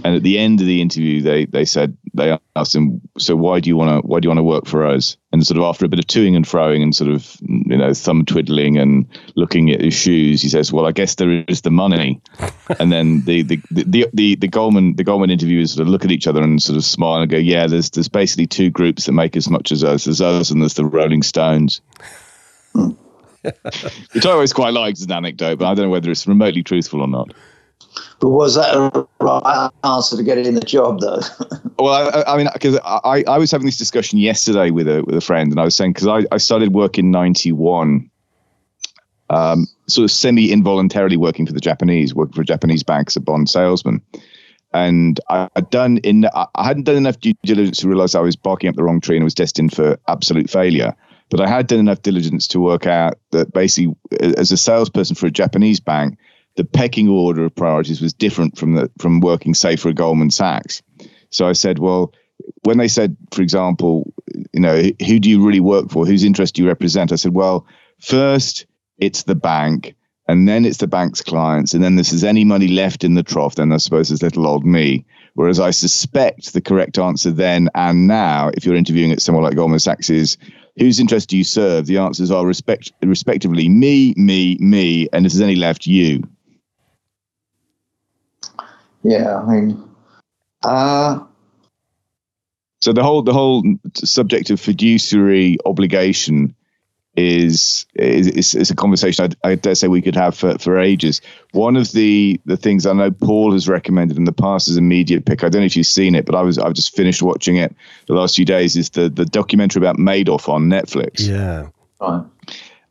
B: and at the end of the interview, they they said they asked him, "So why do you want to why do you want to work for us?" And sort of after a bit of toing and froing and sort of you know thumb twiddling and looking at his shoes, he says, "Well, I guess there is the money." and then the the, the the the Goldman the Goldman interviewers sort of look at each other and sort of smile and go, "Yeah, there's there's basically two groups that make as much as us. There's us and there's the Rolling Stones." Which I always quite liked as an anecdote, but I don't know whether it's remotely truthful or not.
C: But was that a right answer to get in the job, though?
B: well, I, I mean, because I, I was having this discussion yesterday with a with a friend, and I was saying because I, I started work in '91, um, sort of semi involuntarily working for the Japanese, working for a Japanese bank as a bond salesman, and I had done in I hadn't done enough due diligence to realize I was barking up the wrong tree and was destined for absolute failure. But I had done enough diligence to work out that basically, as a salesperson for a Japanese bank, the pecking order of priorities was different from the from working say for a Goldman Sachs. So I said, well, when they said, for example, you know, who do you really work for? Whose interest do you represent? I said, well, first it's the bank, and then it's the bank's clients, and then if there's any money left in the trough, then I suppose there's little old me. Whereas I suspect the correct answer then and now, if you're interviewing at someone like Goldman Sachs, is whose interest do you serve? The answers are respect, respectively me, me, me, and if there's any left, you.
C: Yeah, I mean, uh,
B: so the whole the whole subject of fiduciary obligation is is, is a conversation I, I, dare say we could have for, for ages. One of the the things I know Paul has recommended in the past as a media pick. I don't know if you've seen it, but I was I've just finished watching it the last few days. Is the the documentary about Madoff on Netflix?
A: Yeah.
C: Right.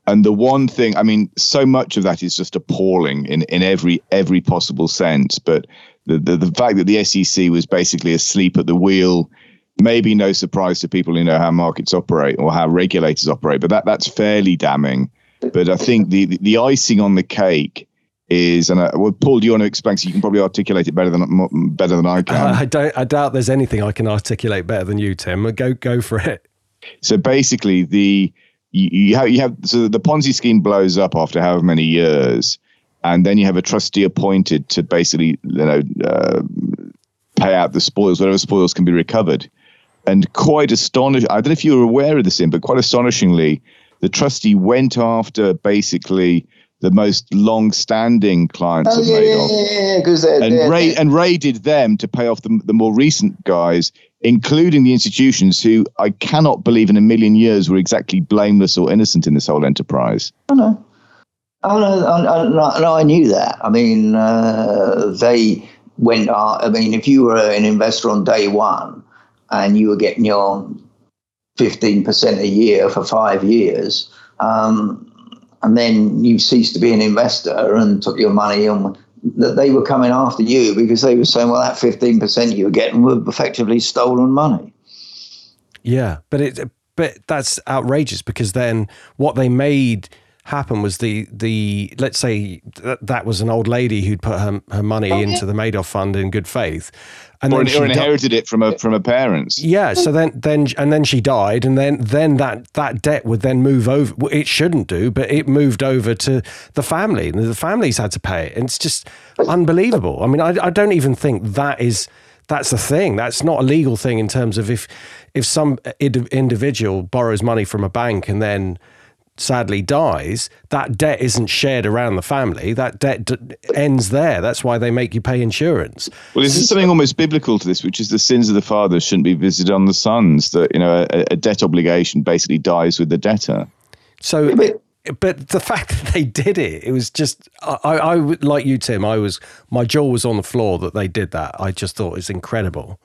B: And the one thing, I mean, so much of that is just appalling in, in every every possible sense. But the, the the fact that the SEC was basically asleep at the wheel maybe no surprise to people who know how markets operate or how regulators operate, but that that's fairly damning. But I think the the icing on the cake is, and uh, well, Paul, do you want to explain? So you can probably articulate it better than better than I can.
A: I don't. I doubt there's anything I can articulate better than you, Tim. Go go for it.
B: So basically, the you, you have you have so the Ponzi scheme blows up after however many years, and then you have a trustee appointed to basically you know uh, pay out the spoils, whatever spoils can be recovered. And quite astonishing, I don't know if you were aware of this, in, but quite astonishingly, the trustee went after basically the most long-standing clients
C: oh,
B: of
C: yeah,
B: Madoff,
C: yeah, yeah, they're,
B: and, ra- and raided them to pay off the, the more recent guys, including the institutions who I cannot believe in a million years were exactly blameless or innocent in this whole enterprise.
C: Oh no, oh no, I, I, no, I knew that. I mean, uh, they went. I mean, if you were an investor on day one and you were getting your 15% a year for five years, um, and then you ceased to be an investor and took your money and that they were coming after you because they were saying, well, that 15% you were getting were effectively stolen money.
A: Yeah, but it, but that's outrageous because then what they made happen was the the let's say that, that was an old lady who'd put her, her money oh, into yeah. the Madoff fund in good faith,
B: and or, then or inherited di- it from a from her parents.
A: Yeah, so then then and then she died, and then then that that debt would then move over. Well, it shouldn't do, but it moved over to the family, and the families had to pay it, and it's just unbelievable. I mean, I, I don't even think that is that's a thing. That's not a legal thing in terms of if if some individual borrows money from a bank and then sadly dies, that debt isn't shared around the family. That debt d- ends there. That's why they make you pay insurance.
B: Well, is there something almost biblical to this, which is the sins of the fathers shouldn't be visited on the sons? That you know, a, a debt obligation basically dies with the debtor.
A: So. But the fact that they did it, it was just, I, I, like you, Tim, I was, my jaw was on the floor that they did that. I just thought it was incredible.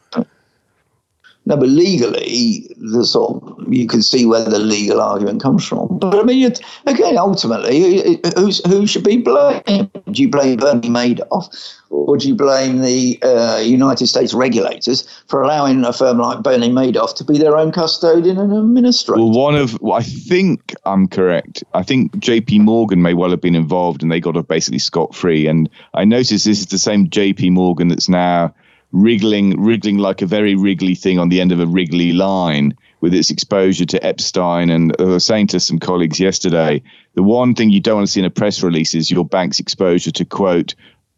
C: No, but legally, the sort of, you can see where the legal argument comes from. But I mean, again, ultimately, who should be blamed? Do you blame Bernie Madoff, or do you blame the uh, United States regulators for allowing a firm like Bernie Madoff to be their own custodian and administrator?
B: Well, one of, well, I think I'm correct. I think J.P. Morgan may well have been involved, and they got off basically scot free. And I noticed this is the same J.P. Morgan that's now wriggling, wriggling like a very wriggly thing on the end of a wriggly line with its exposure to Epstein. And I was saying to some colleagues yesterday, the one thing you don't want to see in a press release is your bank's exposure to quote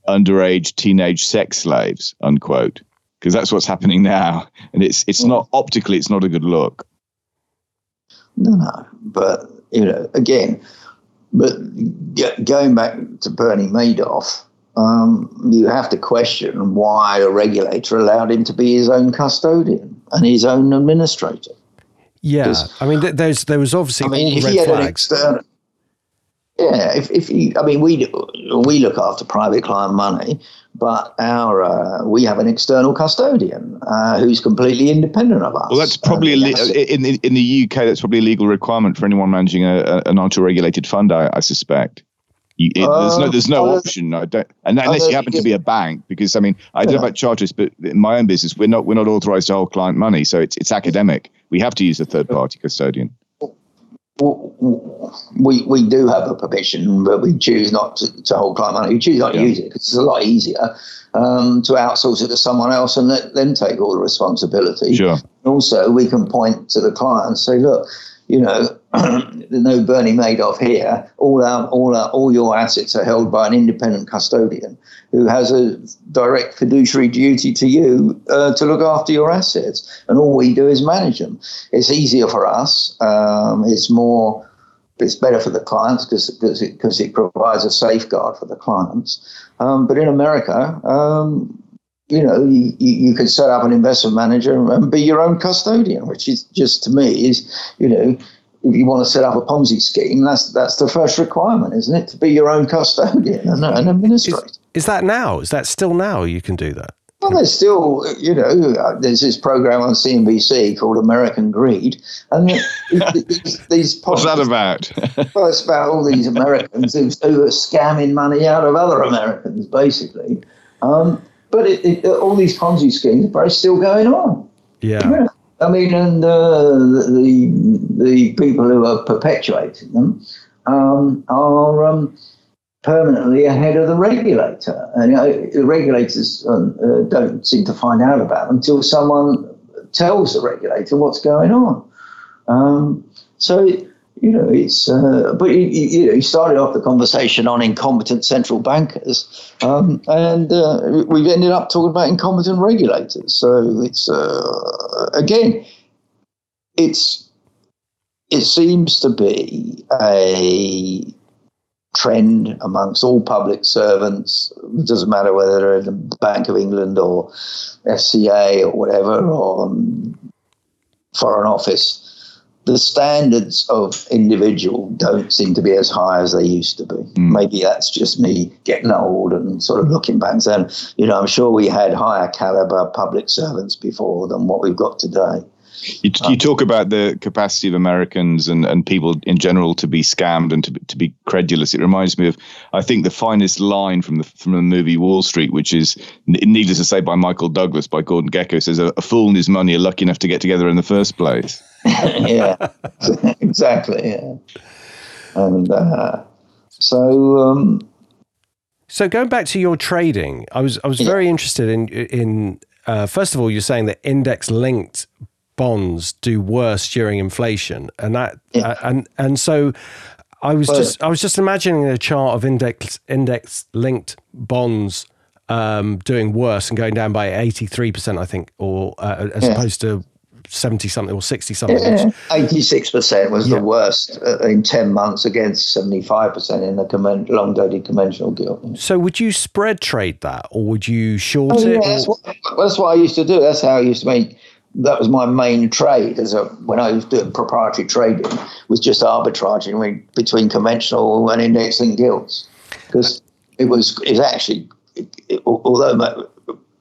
B: underage teenage sex slaves unquote because that's what's happening now and it's it's not optically it's not a good look
C: no no but you know again but going back to bernie madoff um, you have to question why a regulator allowed him to be his own custodian and his own administrator.
A: Yeah, I mean, there's there was obviously I mean, if red flags. External,
C: yeah, if if he, I mean, we we look after private client money, but our uh, we have an external custodian uh, who's completely independent of us.
B: Well, that's probably um, in, in in the UK. That's probably a legal requirement for anyone managing a, a, an auto-regulated fund. I, I suspect. You, it, uh, there's no there's no uh, option. I don't, and unless you happen to be a bank, because I mean I don't know about charters, but in my own business, we're not we're not authorized to hold client money, so it's it's academic. We have to use a third party custodian.
C: We we do have a permission, but we choose not to, to hold client money. We choose not to use it because it's a lot easier um, to outsource it to someone else and let them take all the responsibility.
B: Sure.
C: Also, we can point to the client and say, look, you know, no Bernie Madoff here. All our, all our, all your assets are held by an independent custodian who has a direct fiduciary duty to you uh, to look after your assets, and all we do is manage them. It's easier for us. Um, it's more. It's better for the clients because it, cause it provides a safeguard for the clients. Um, but in America, um, you know, you, you could set up an investment manager and be your own custodian, which is just to me is, you know, if you want to set up a Ponzi scheme, that's that's the first requirement, isn't it? To be your own custodian and, and administrator.
A: Is, is, that now? Is that still now? You can do that.
C: Well, there's still, you know, there's this program on CNBC called American Greed, and these, these
B: what's that about?
C: well, it's about all these Americans who, who are scamming money out of other Americans, basically. Um, but it, it, all these Ponzi schemes are still going on.
A: Yeah. yeah.
C: I mean, and uh, the the people who are perpetuating them um, are um, permanently ahead of the regulator, and you know, the regulators um, uh, don't seem to find out about them until someone tells the regulator what's going on. Um, so you know, it's uh, but know, you started off the conversation on incompetent central bankers, um, and uh, we've ended up talking about incompetent regulators. So it's uh, again, it's it seems to be a trend amongst all public servants. It doesn't matter whether they're in the Bank of England or FCA or whatever, or um, Foreign Office the standards of individual don't seem to be as high as they used to be. Mm. Maybe that's just me getting old and sort of looking back and saying, you know, I'm sure we had higher caliber public servants before than what we've got today.
B: You, you, um, talk about the capacity of Americans and, and people in general to be scammed and to, to be credulous. It reminds me of, I think, the finest line from the from the movie Wall Street, which is, needless to say, by Michael Douglas, by Gordon Gekko, says, a, a fool and his money are lucky enough to get together in the first place.
C: yeah, exactly. Yeah. And uh, so. Um,
A: so going back to your trading, I was I was yeah. very interested in in uh, first of all, you're saying that index linked bonds do worse during inflation, and that yeah. uh, and and so I was well, just I was just imagining a chart of index index linked bonds um, doing worse and going down by eighty three percent, I think, or uh, as yeah. opposed to 70 something or 60 something. Yeah,
C: 86% was yeah. the worst uh, in 10 months against 75% in the long dated conventional gilt.
A: So would you spread trade that or would you short oh,
C: it? Yeah, that's what, that's what I used to do. That's how I used to make that was my main trade as a when I was doing proprietary trading was just arbitraging between conventional and index linked gilts because it was it's actually it, it, although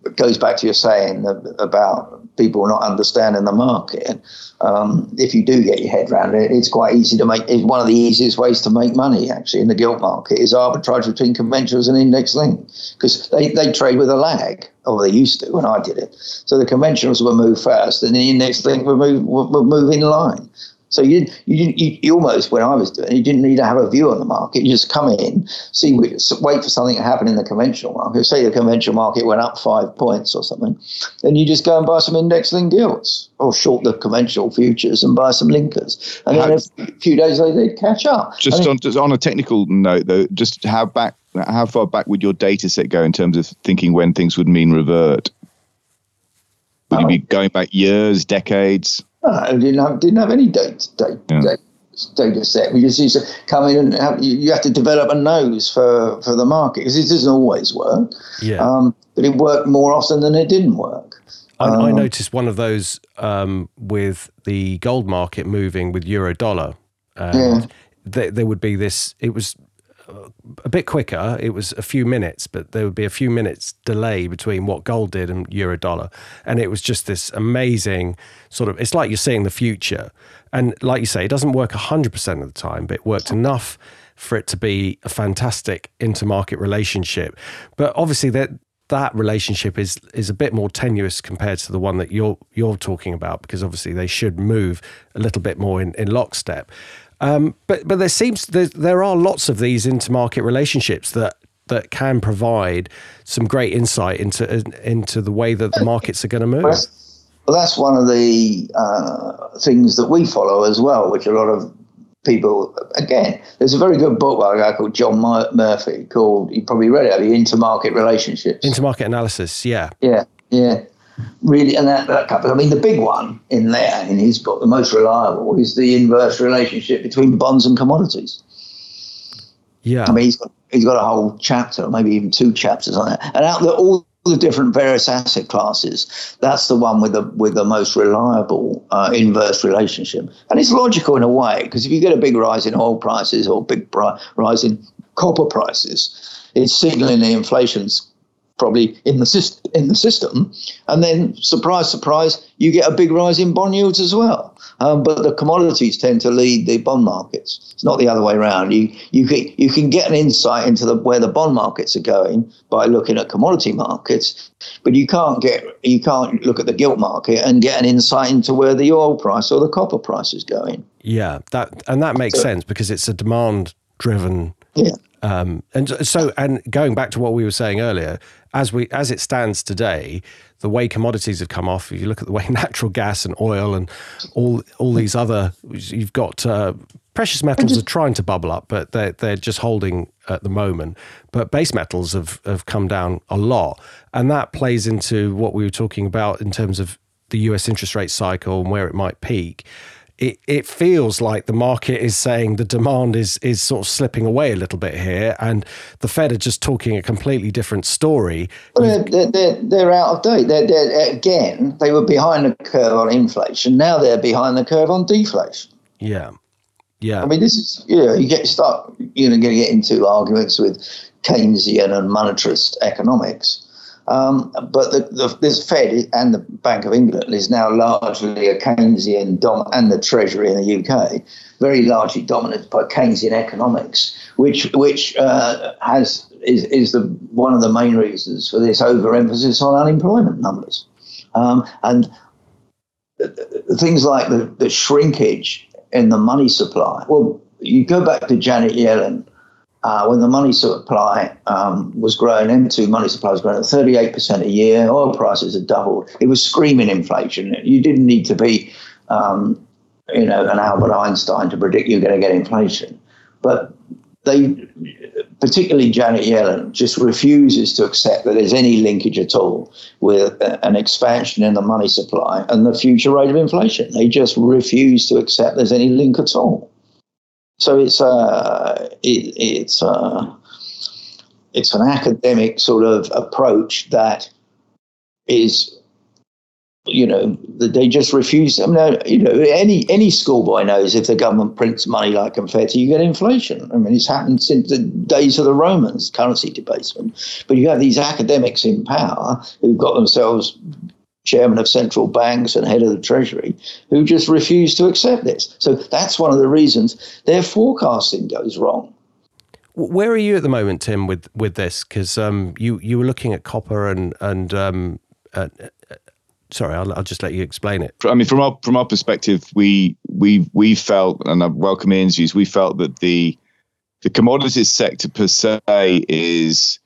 C: it goes back to your saying about people not understanding the market. Um, if you do get your head around it, it's quite easy to make. It's one of the easiest ways to make money actually in the gilt market is arbitrage between conventionals and index link because they, they trade with a lag, or they used to when I did it. So the conventionals will move first, and the index link will move will move in line. So you you, you, you almost when I was doing it, you didn't need to have a view on the market. You just come in, see, wait for something to happen in the conventional market. Say the conventional market went up five points or something, then you just go and buy some index linked gilts or short the conventional futures and buy some linkers, and then a few days later they'd catch up.
B: Just I mean, on just on a technical note, though, just how back how far back would your data set go in terms of thinking when things would mean revert? Would you be going back years, decades?
C: Didn't have, didn't have any data, data, yeah. data set. We just used to come in and have, you have to develop a nose for, for the market because it doesn't always work.
A: Yeah.
C: Um, but it worked more often than it didn't work.
A: I, um, I noticed one of those um, with the gold market moving with euro dollar. And yeah. there, there would be this, it was a bit quicker. It was a few minutes, but there would be a few minutes delay between what gold did and euro dollar. And it was just this amazing sort of, it's like you're seeing the future. And like you say, it doesn't work 100% of the time, but it worked enough for it to be a fantastic intermarket relationship. But obviously that that relationship is is a bit more tenuous compared to the one that you're you're talking about because obviously they should move a little bit more in, in lockstep. Um, but but there seems there, there are lots of these intermarket relationships that that can provide some great insight into into the way that the markets are going to move.
C: Well, that's one of the uh, things that we follow as well, which a lot of people again. There's a very good book by a guy called John Murphy called you probably read it, the Intermarket Relationships.
A: Intermarket Analysis, yeah,
C: yeah, yeah. Really, and that, that couple. I mean, the big one in there in his book, the most reliable, is the inverse relationship between bonds and commodities.
A: Yeah,
C: I mean, he's got he's got a whole chapter, maybe even two chapters on that, and out there all the different various asset classes, that's the one with the with the most reliable uh, inverse relationship, and it's logical in a way because if you get a big rise in oil prices or big rise in copper prices, it's signaling the inflation's probably in the system in the system, and then surprise, surprise, you get a big rise in bond yields as well. Um, but the commodities tend to lead the bond markets. It's not the other way around. You you can you can get an insight into the, where the bond markets are going by looking at commodity markets, but you can't get you can't look at the gilt market and get an insight into where the oil price or the copper price is going.
A: Yeah, that and that makes so, sense because it's a demand driven yeah. Um, and so, and going back to what we were saying earlier, as we as it stands today, the way commodities have come off. If you look at the way natural gas and oil and all all these other, you've got uh, precious metals are trying to bubble up, but they're they're just holding at the moment. But base metals have have come down a lot, and that plays into what we were talking about in terms of the U.S. interest rate cycle and where it might peak it, it feels like the market is saying the demand is is sort of slipping away a little bit here, and the Fed are just talking a completely different story.
C: Well, they're, they're, they're, out of date. They're, they're, again, they were behind the curve on inflation. Now they're behind the curve on deflation.
A: Yeah, yeah. I
C: mean, this is you know you get start you know going to get into arguments with Keynesian and monetarist economics um, but the, the, this Fed and the Bank of England is now largely a Keynesian dom- and the Treasury in the UK, very largely dominated by Keynesian economics, which which uh, has is, is the one of the main reasons for this overemphasis on unemployment numbers, um, and things like the, the shrinkage in the money supply. Well, you go back to Janet Yellen uh, when the money supply um, was growing, M2 money supply was growing at 38% a year, oil prices had doubled. It was screaming inflation. You didn't need to be, um, you know, an Albert Einstein to predict you're going to get inflation. But they, particularly Janet Yellen, just refuses to accept that there's any linkage at all with an expansion in the money supply and the future rate of inflation. They just refuse to accept there's any link at all. So it's uh, it, it's uh, it's an academic sort of approach that is you know they just refuse. I mean, you know, any any schoolboy knows if the government prints money like confetti, you get inflation. I mean, it's happened since the days of the Romans, currency debasement. But you have these academics in power who've got themselves chairman of central banks and head of the treasury, who just refuse to accept this. So that's one of the reasons their forecasting goes wrong.
A: Where are you at the moment, Tim, with with this? Because um, you you were looking at copper and and um, uh, uh, sorry, I'll, I'll, just let you explain it.
B: I mean, from our from our perspective, we we we felt, and I welcome Ian's views. We felt that the the commodities sector per se is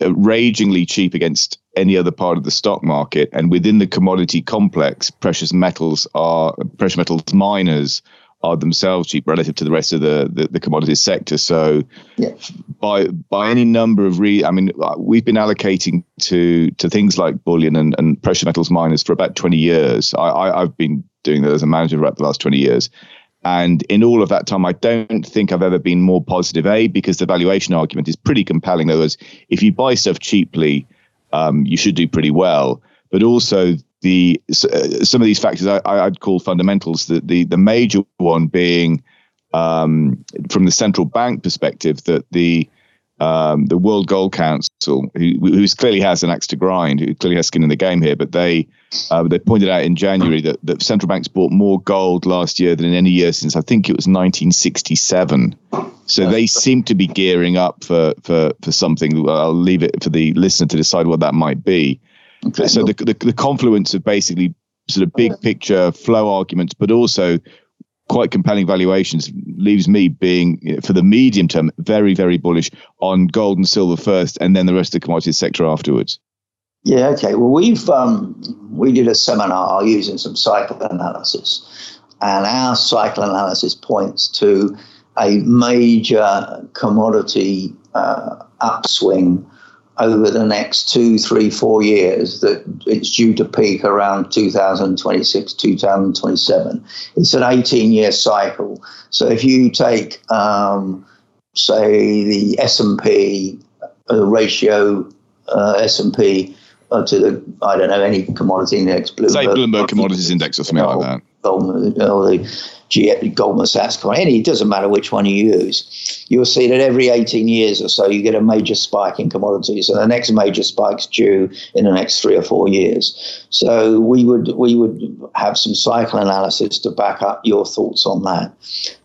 B: Uh, ragingly cheap against any other part of the stock market. And within the commodity complex, precious metals are precious metals miners are themselves cheap relative to the rest of the the, the commodities sector. So, yeah. by by any number of re, I mean, uh, we've been allocating to to things like bullion and, and precious metals miners for about twenty years. I, I have been doing that as a manager for about the last twenty years. And in all of that time, I don't think I've ever been more positive. A, because the valuation argument is pretty compelling. In other words, if you buy stuff cheaply, um, you should do pretty well. But also the uh, some of these factors I, I'd call fundamentals. The, the the major one being um, from the central bank perspective that the um, the World Gold Council, who who's clearly has an axe to grind, who clearly has skin in the game here, but they uh, they pointed out in January that, that central banks bought more gold last year than in any year since I think it was 1967. So they seem to be gearing up for for for something. I'll leave it for the listener to decide what that might be. Okay. So the, the the confluence of basically sort of big picture flow arguments, but also quite compelling valuations leaves me being for the medium term very very bullish on gold and silver first and then the rest of the commodities sector afterwards.
C: Yeah okay. Well we've um, we did a seminar using some cycle analysis. And our cycle analysis points to a major commodity uh, upswing over the next two, three, four years that it's due to peak around 2026, 2027. It's an 18 year cycle. So if you take, um, say, the S&P uh, ratio, uh, S&P uh, to the, I don't know, any commodity index.
B: Bloomberg, Say Bloomberg Commodities Index or something like that.
C: Or the Goldman Sachs, any, it doesn't matter which one you use. You'll see that every 18 years or so, you get a major spike in commodities, and the next major spike's due in the next three or four years. So we would we would have some cycle analysis to back up your thoughts on that,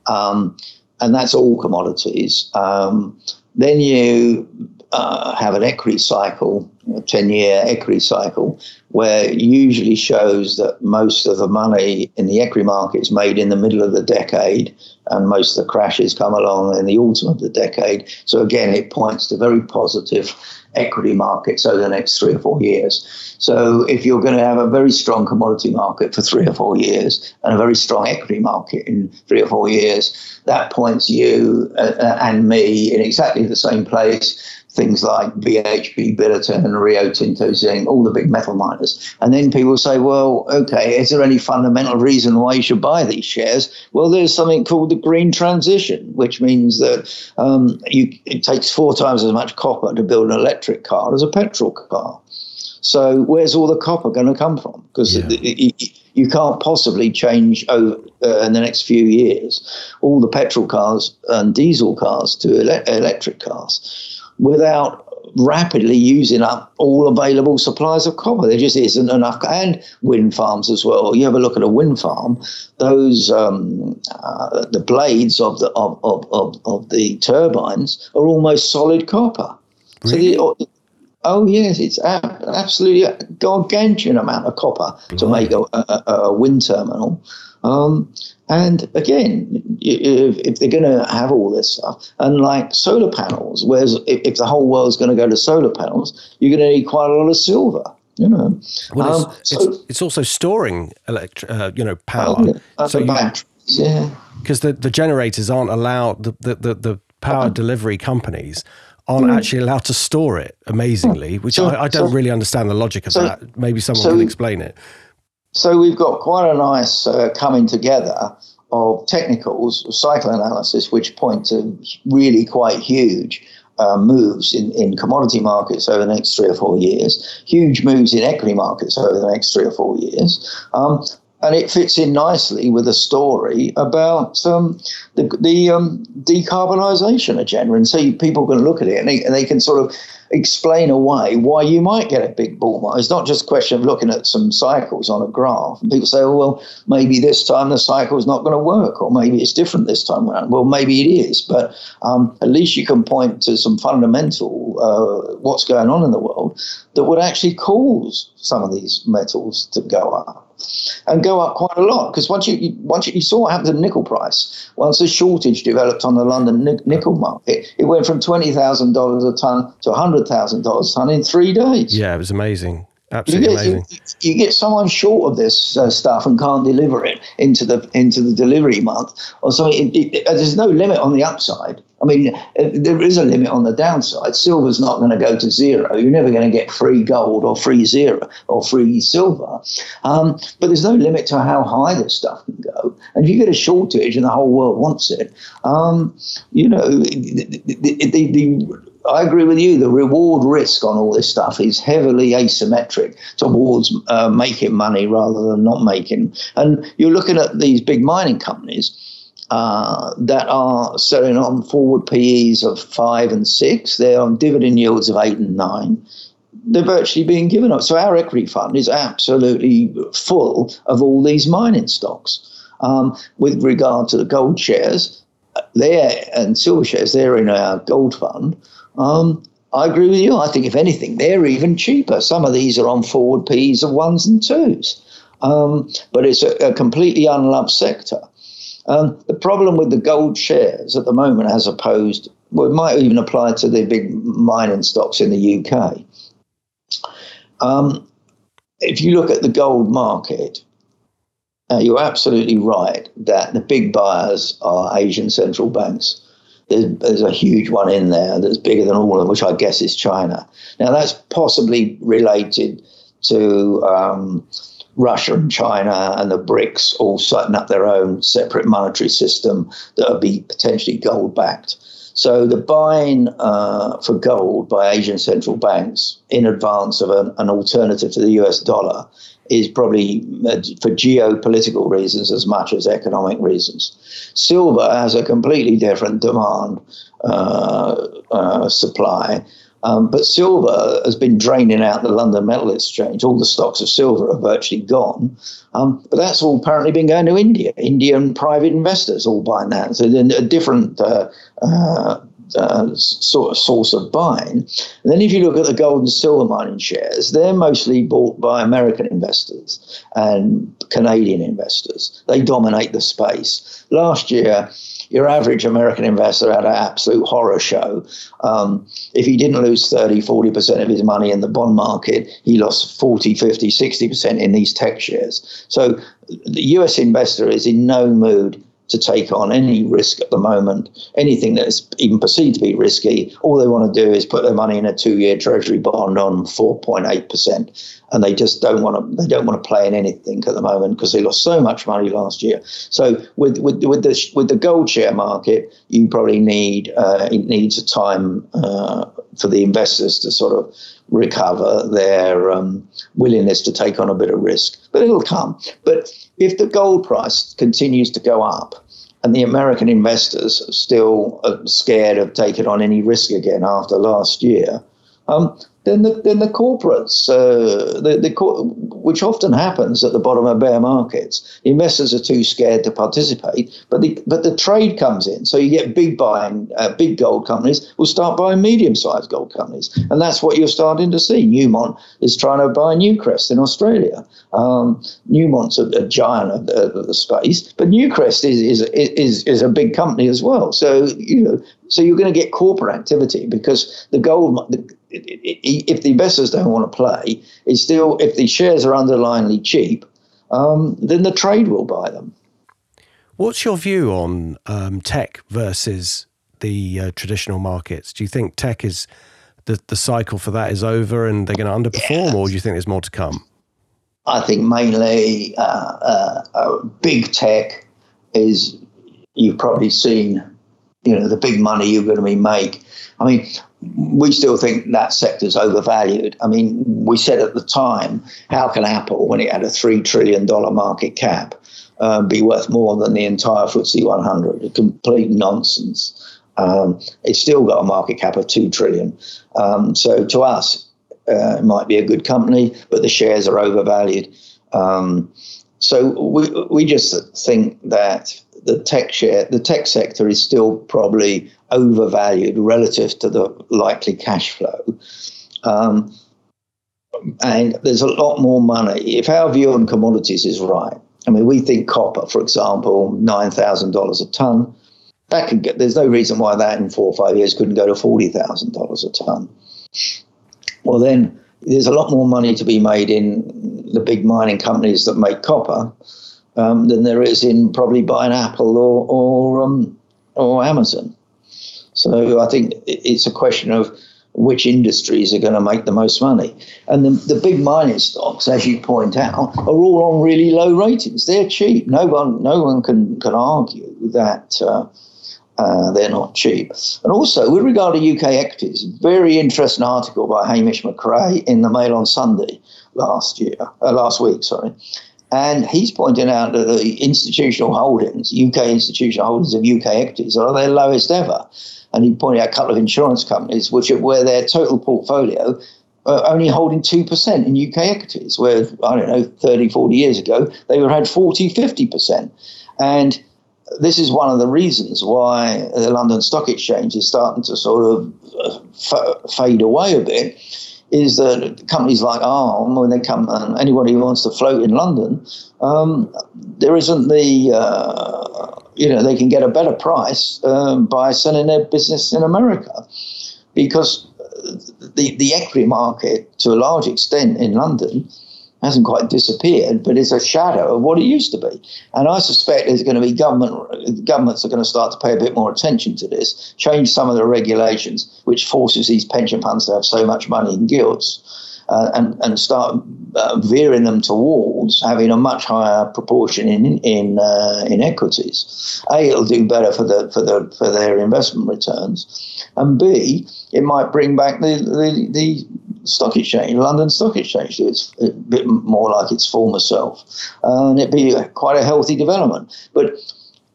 C: um, and that's all commodities. Um, then you uh, have an equity cycle, 10 year equity cycle, where it usually shows that most of the money in the equity market is made in the middle of the decade and most of the crashes come along in the autumn of the decade. So again, it points to very positive equity markets over the next three or four years. So if you're going to have a very strong commodity market for three or four years and a very strong equity market in three or four years, that points you uh, and me in exactly the same place things like BHP, Billiton, Rio Tinto, Zinc, all the big metal miners. And then people say, well, okay, is there any fundamental reason why you should buy these shares? Well, there's something called the green transition, which means that um, you, it takes four times as much copper to build an electric car as a petrol car. So where's all the copper going to come from? Because yeah. you can't possibly change over uh, in the next few years all the petrol cars and diesel cars to ele- electric cars without rapidly using up all available supplies of copper. There just isn't enough, and wind farms as well. You have a look at a wind farm; those um, uh, the blades of the of, of, of, of, the turbines are almost solid copper.
A: Really?
C: So the, oh yes, it's absolutely a gargantuan amount of copper to make a, a, a wind terminal. Um, and again, if, if they're going to have all this stuff, unlike solar panels, whereas if, if the whole world's going to go to solar panels, you're going to need quite a lot of silver. You know,
A: well, um, it's, so, it's, it's, also storing elect, uh, you know, power.
C: Uh, so batteries, you, yeah,
A: because the, the generators aren't allowed. The the the, the power uh-huh. delivery companies aren't mm. actually allowed to store it. Amazingly, which so, I, I, don't so, really understand the logic of that. Maybe someone can explain it.
C: So we've got quite a nice uh, coming together of technicals, cycle analysis, which point to really quite huge uh, moves in, in commodity markets over the next three or four years, huge moves in equity markets over the next three or four years. Um, and it fits in nicely with a story about um, the, the um, decarbonisation agenda. And so people can look at it and they, and they can sort of explain away why you might get a big bull market. It's not just a question of looking at some cycles on a graph. And people say, oh, well, maybe this time the cycle is not going to work, or maybe it's different this time around. Well, maybe it is, but um, at least you can point to some fundamental uh, what's going on in the world that would actually cause some of these metals to go up and go up quite a lot because once you, once you, you, saw what happened to the nickel price once the shortage developed on the London nickel market it went from twenty thousand dollars a ton to hundred thousand dollars a ton in three days.
A: Yeah, it was amazing. Absolutely
C: you get,
A: amazing.
C: You, you, get someone short of this uh, stuff and can't deliver it into the into the delivery month or something. It, it, there's no limit on the upside. I mean, uh, there is a limit on the downside. Silver's not going to go to zero. You're never going to get free gold or free zero or free silver. Um, but there's no limit to how high this stuff can go. And if you get a shortage and the whole world wants it, um, you know, the, the, the, the I agree with you. The reward risk on all this stuff is heavily asymmetric towards uh, making money rather than not making. And you're looking at these big mining companies uh, that are selling on forward PEs of five and six. They're on dividend yields of eight and nine. They're virtually being given up. So our equity fund is absolutely full of all these mining stocks. Um, with regard to the gold shares, they're and silver shares, they're in our gold fund. Um, I agree with you. I think, if anything, they're even cheaper. Some of these are on forward P's of ones and twos. Um, but it's a, a, completely unloved sector. Um, the problem with the gold shares at the moment, as opposed, well, it might even apply to the big mining stocks in the UK. Um, if you look at the gold market, Now, you're absolutely right that the big buyers are Asian central banks. There's, there's, a huge one in there that's bigger than all of them, which I guess is China. Now, that's possibly related to um, Russia and China and the BRICS all setting up their own separate monetary system that would be potentially gold backed. So the buying uh, for gold by Asian central banks in advance of an, an alternative to the US dollar is probably uh, for geopolitical reasons as much as economic reasons. Silver has a completely different demand uh, uh, supply um, but silver has been draining out the London Metal Exchange. All the stocks of silver are virtually gone. Um, but that's all apparently been going to India. Indian private investors all buying that. So then a different uh, uh, uh, sort of source of buying. And then if you look at the gold and silver mining shares, they're mostly bought by American investors and Canadian investors. They dominate the space. Last year, your average American investor had an absolute horror show. Um, if he didn't lose 30, 40% of his money in the bond market, he lost 40, 50, 60% in these tech shares. So the US investor is in no mood to take on any risk at the moment, anything that's even perceived to be risky. All they want to do is put their money in a two-year Treasury bond on 4.8 percent, and they just don't want to. They don't want to play in anything at the moment because they lost so much money last year. So with with with the with the gold share market, you probably need uh, it needs a time uh, for the investors to sort of recover their um, willingness to take on a bit of risk, but it'll come. But if the gold price continues to go up, and the American investors are still are scared of taking on any risk again after last year, um, then the then the corporates, uh, the, the which often happens at the bottom of bear markets, investors are too scared to participate, but the but the trade comes in, so you get big buying, uh, big gold companies will start buying medium-sized gold companies, and that's what you're starting to see. Newmont is trying to buy Newcrest in Australia. Um, Newmont's a, a giant of the, of the, space, but Newcrest is, is is is a big company as well. So you know, so you're going to get corporate activity because the gold. The, if the investors don't want to play, it's still if the shares are underlyingly cheap, um, then the trade will buy them.
A: What's your view on um, tech versus the uh, traditional markets? Do you think tech is the the cycle for that is over and they're going to underperform, or do you think there's more to come?
C: I think mainly uh, uh, uh big tech is you've probably seen, you know, the big money you're going to be make. I mean, we still think that sector's overvalued. I mean, we said at the time, how can Apple, when it had a $3 trillion market cap, um, be worth more than the entire FTSE 100? Complete nonsense. Um, it's still got a market cap of 2 trillion. Um, so to us, uh, it might be a good company, but the shares are overvalued. Um, so we, we just think that the tech share, the tech sector is still probably overvalued relative to the likely cash flow. Um, and there's a lot more money. If our view on commodities is right, I mean, we think copper, for example, nine thousand dollars a ton. That could get. There's no reason why that in four or five years couldn't go to forty thousand dollars a ton. Well, then there's a lot more money to be made in the big mining companies that make copper um, than there is in probably buying Apple or or um, or Amazon. So I think it's a question of which industries are going to make the most money. And the, the big mining stocks, as you point out, are all on really low ratings. They're cheap. No one, no one can, can argue that uh, uh, they're not cheap. And also, with regard to UK equities, very interesting article by Hamish McRae in the Mail on Sunday last year, uh, last week, sorry. And he's pointing out that the institutional holdings, UK institutional holdings of UK equities, are their lowest ever. And he pointed out a couple of insurance companies, which are where their total portfolio are only holding 2% in UK equities, where, I don't know, 30, 40 years ago, they were had 40, 50%. And this is one of the reasons why the London Stock Exchange is starting to sort of uh, f- fade away a bit. Is that companies like ARM, when they come, and anybody who wants to float in London, um, there isn't the, uh, you know, they can get a better price um, by selling their business in America. Because the, the equity market, to a large extent in London, hasn't quite disappeared, but it's a shadow of what it used to be. And I suspect there's going to be government governments are going to start to pay a bit more attention to this, change some of the regulations, which forces these pension funds to have so much money in gilts. Uh, and and start uh, veering them towards having a much higher proportion in in uh, in equities. A, it'll do better for the for the for their investment returns, and B, it might bring back the the, the stock exchange, London Stock Exchange, it's a bit more like its former self, and it'd be quite a healthy development. But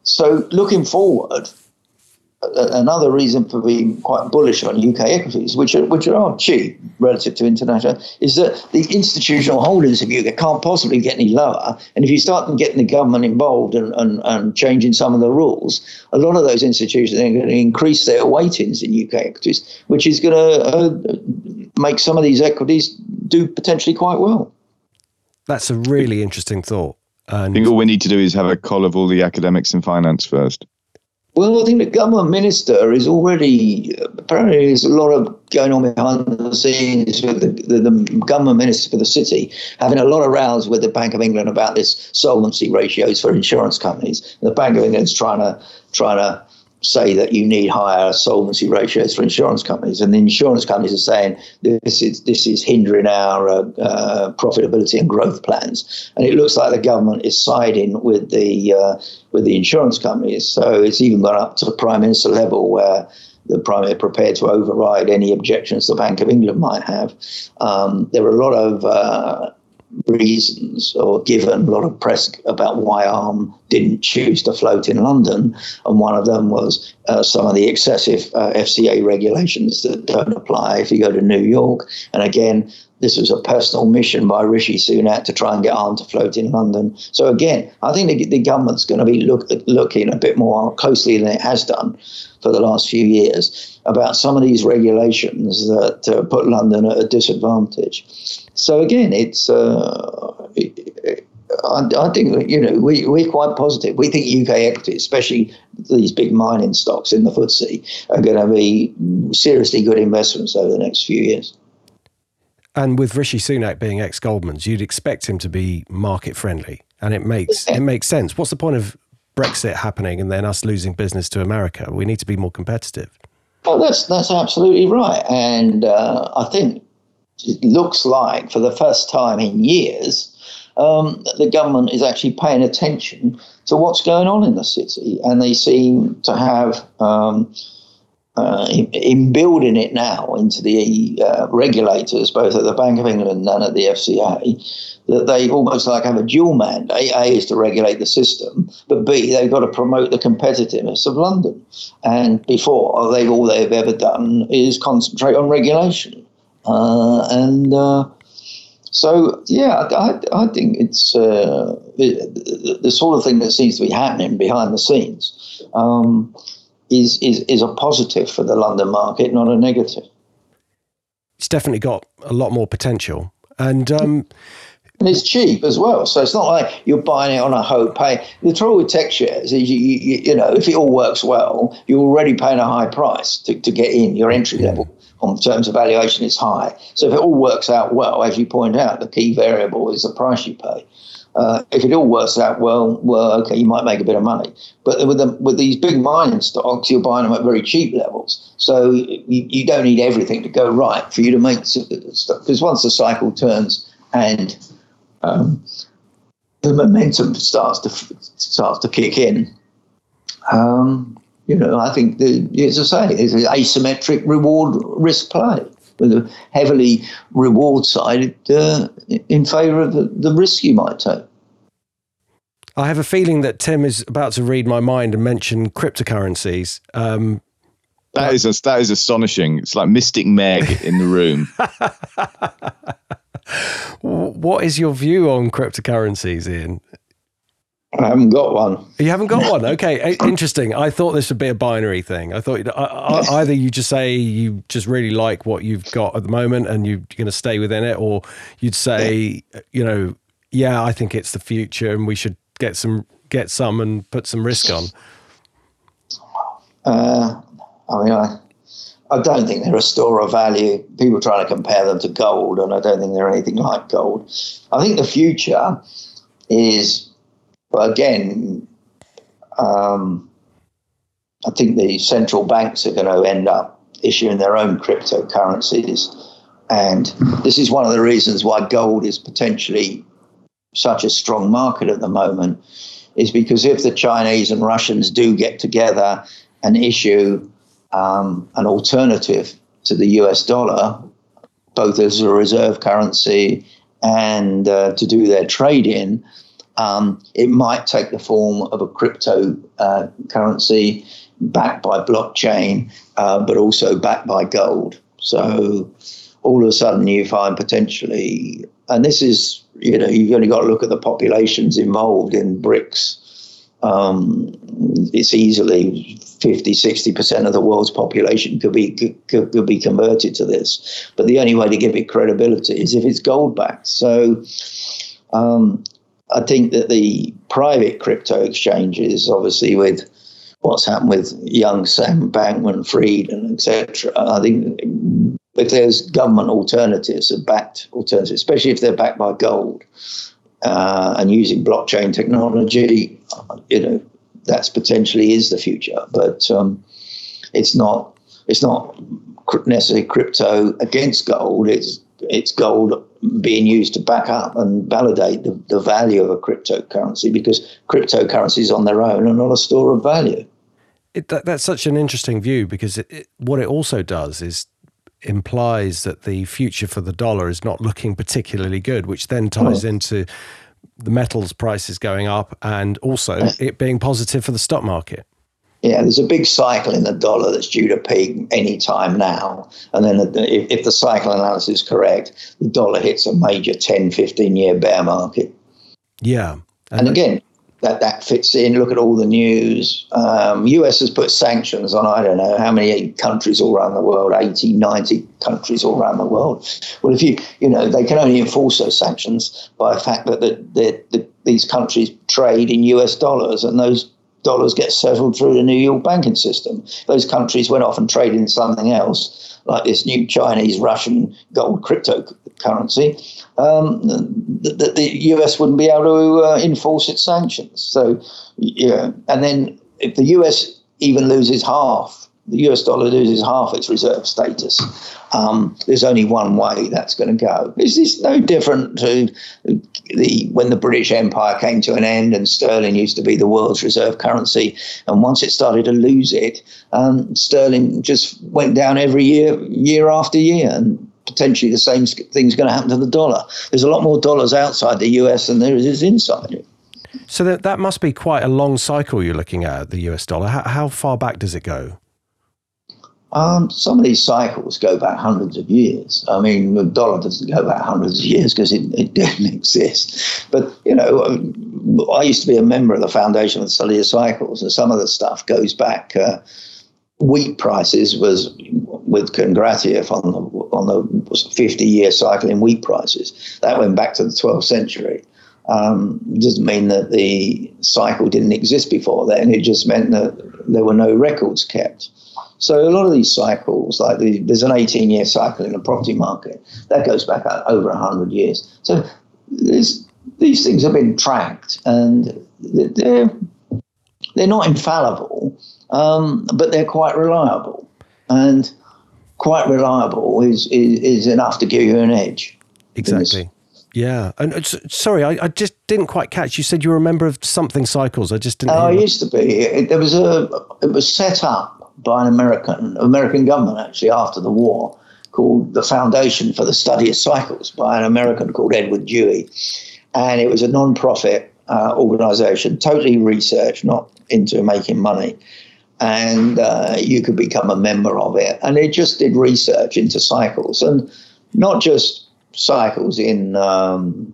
C: so looking forward, another reason for being quite bullish on UK equities, which are, which are cheap relative to international, is that the institutional holdings of UK can't possibly get any lower. And if you start getting the government involved and, and, and changing some of the rules, a lot of those institutions are going to increase their weightings in UK equities, which is going to uh, make some of these equities do potentially quite well.
A: That's a really interesting thought.
B: And I think all we need to do is have a call of all the academics in finance first.
C: Well, I think the government minister is already apparently there's a lot of going on behind the scenes with the, the, the, government minister for the city having a lot of rows with the Bank of England about this solvency ratios for insurance companies. The Bank of England's trying to trying to say that you need higher solvency ratios for insurance companies, and the insurance companies are saying this is this is hindering our uh, uh, profitability and growth plans. And it looks like the government is siding with the uh, with the insurance companies. So it's even gone up to the prime minister level where the Prime Minister prepared to override any objections the Bank of England might have. Um, there are a lot of uh, reasons or given a lot of press about why ARM didn't choose to float in London. And one of them was uh, some of the excessive uh, FCA regulations that don't apply if you go to New York. And again, this was a personal mission by Rishi Sunak to try and get ARM to float in London. So again, I think the, the government's going to be look, looking a bit more closely than it has done for the last few years about some of these regulations that uh, put London at a disadvantage. So again, it's. Uh, it, I, I, think you know we we're quite positive. We think UK equities, especially these big mining stocks in the FTSE, are going to be seriously good investments over the next few years.
A: And with Rishi Sunak being ex Goldman's, you'd expect him to be market friendly, and it makes yeah. it makes sense. What's the point of Brexit happening and then us losing business to America? We need to be more competitive.
C: Well, that's that's absolutely right, and uh, I think it looks like for the first time in years, um, the government is actually paying attention to what's going on in the city, and they seem to have. Um, uh, in, in, building it now into the uh, regulators, both at the Bank of England and at the FCA, that they almost like have a dual mandate. A is to regulate the system, but B, they've got to promote the competitiveness of London. And before, they've all they've ever done is concentrate on regulation. Uh, and uh, so, yeah, I, I think it's uh, the, the, sort of thing that seems to be happening behind the scenes um, is, is, is a positive for the London market, not a negative.
A: It's definitely got a lot more potential. And um,
C: and it's cheap as well. So it's not like you're buying it on a hope pay. The trouble with tech shares is you, you, you know if it all works well, you're already paying a high price to, to get in. Your entry level on terms of valuation is high. So if it all works out well, as you point out, the key variable is the price you pay. Uh, if it all works out well, well, okay, you might make a bit of money. But with the, with these big mining stocks, you're buying them at very cheap levels. So you, you don't need everything to go right for you to make stuff. Because once the cycle turns and um, the momentum starts to starts to kick in. Um, you know, I think the, as I say, it's an asymmetric reward risk play with a heavily reward side uh, in favour of the, the risk you might take.
A: I have a feeling that Tim is about to read my mind and mention cryptocurrencies. Um,
B: that is that is astonishing. It's like Mystic Meg in the room.
A: what is your view on cryptocurrencies, Ian?
C: I haven't got one.
A: You haven't got one. Okay, eh, interesting. I thought this would be a binary thing. I thought uh, uh, either you just say you just really like what you've got at the moment and you're going to stay within it, or you'd say, you know, yeah, I think it's the future and we should get some get some and put some risk on.
C: Uh, I mean, I I don't think they're a store of value. People trying to compare them to gold, and I don't think they're anything like gold. I think the future is, well, again, um, I think the central banks are going to end up issuing their own cryptocurrencies. And this is one of the reasons why gold is potentially such a strong market at the moment, is because if the Chinese and Russians do get together and issue um, an alternative to the US dollar, both as a reserve currency and uh, to do their trade in, um, it might take the form of a crypto uh, currency backed by blockchain, uh, but also backed by gold. So all of a sudden you find potentially, and this is, you know, you've only got to look at the populations involved in BRICS. Um, it's easily 50, 60% of the world's population could be could, could be converted to this. But the only way to give it credibility is if it's gold backed. So um, I think that the private crypto exchanges, obviously with what's happened with young Sam Bankman Fried and etc. I think if there's government alternatives, or backed alternatives, especially if they're backed by gold uh, and using blockchain technology, you know, that's potentially is the future. But um, it's not it's not necessarily crypto against gold. It's it's gold being used to back up and validate the, the value of a cryptocurrency because cryptocurrencies on their own are not a store of value.
A: It, that, that's such an interesting view because it, it, what it also does is implies that the future for the dollar is not looking particularly good, which then ties oh. into the metals prices going up and also it being positive for the stock market.
C: Yeah, there's a big cycle in the dollar that's due to peak any time now. And then if, the cycle analysis is correct, the dollar hits a major 10, 15 year bear market.
A: Yeah.
C: And, and again, that that fits in. Look at all the news. Um, US has put sanctions on I don't know how many countries all around the world, 80, 90 countries all around the world. Well, if you you know they can only enforce those sanctions by the fact that the, the, the, these countries trade in US dollars, and those dollars get settled through the New York banking system. Those countries went off and traded in something else, like this new Chinese Russian gold cryptocurrency um, the, the, US wouldn't be able to uh, enforce its sanctions. So, yeah, and then if the US even loses half, the US dollar loses half its reserve status. Um, there's only one way that's going to go. This Is no different to the when the British Empire came to an end and sterling used to be the world's reserve currency, and once it started to lose it, um, sterling just went down every year, year after year, and potentially the same thing's going to happen to the dollar. There's a lot more dollars outside the US than there is inside it.
A: So that that must be quite a long cycle you're looking at the US dollar. How, how far back does it go?
C: Um, some of these cycles go back hundreds of years. I mean, the dollar doesn't go back hundreds of years because it, it didn't exist. But, you know, um, I used to be a member of the Foundation for the Study of Cycles, and some of the stuff goes back. Uh, wheat prices was with Kondratiev on the on the 50 year cycle in wheat prices. That went back to the 12th century. Um, doesn't mean that the cycle didn't exist before then. It just meant that there were no records kept. So a lot of these cycles, like the, there's an 18 year cycle in the property market that goes back over 100 years. So these things have been tracked and they're they're not infallible, um, but they're quite reliable. And quite reliable is, is, is enough to give you an edge.
A: Exactly. Yeah, and uh, sorry, I, I, just didn't quite catch. You said you were a member of something cycles. I just didn't.
C: Oh, I used to be. It, there was a. It was set up by an American American government actually after the war, called the Foundation for the Study of Cycles by an American called Edward Dewey, and it was a non-profit uh, organization, totally research, not into making money. And uh, you could become a member of it. And it just did research into cycles. And not just cycles in um,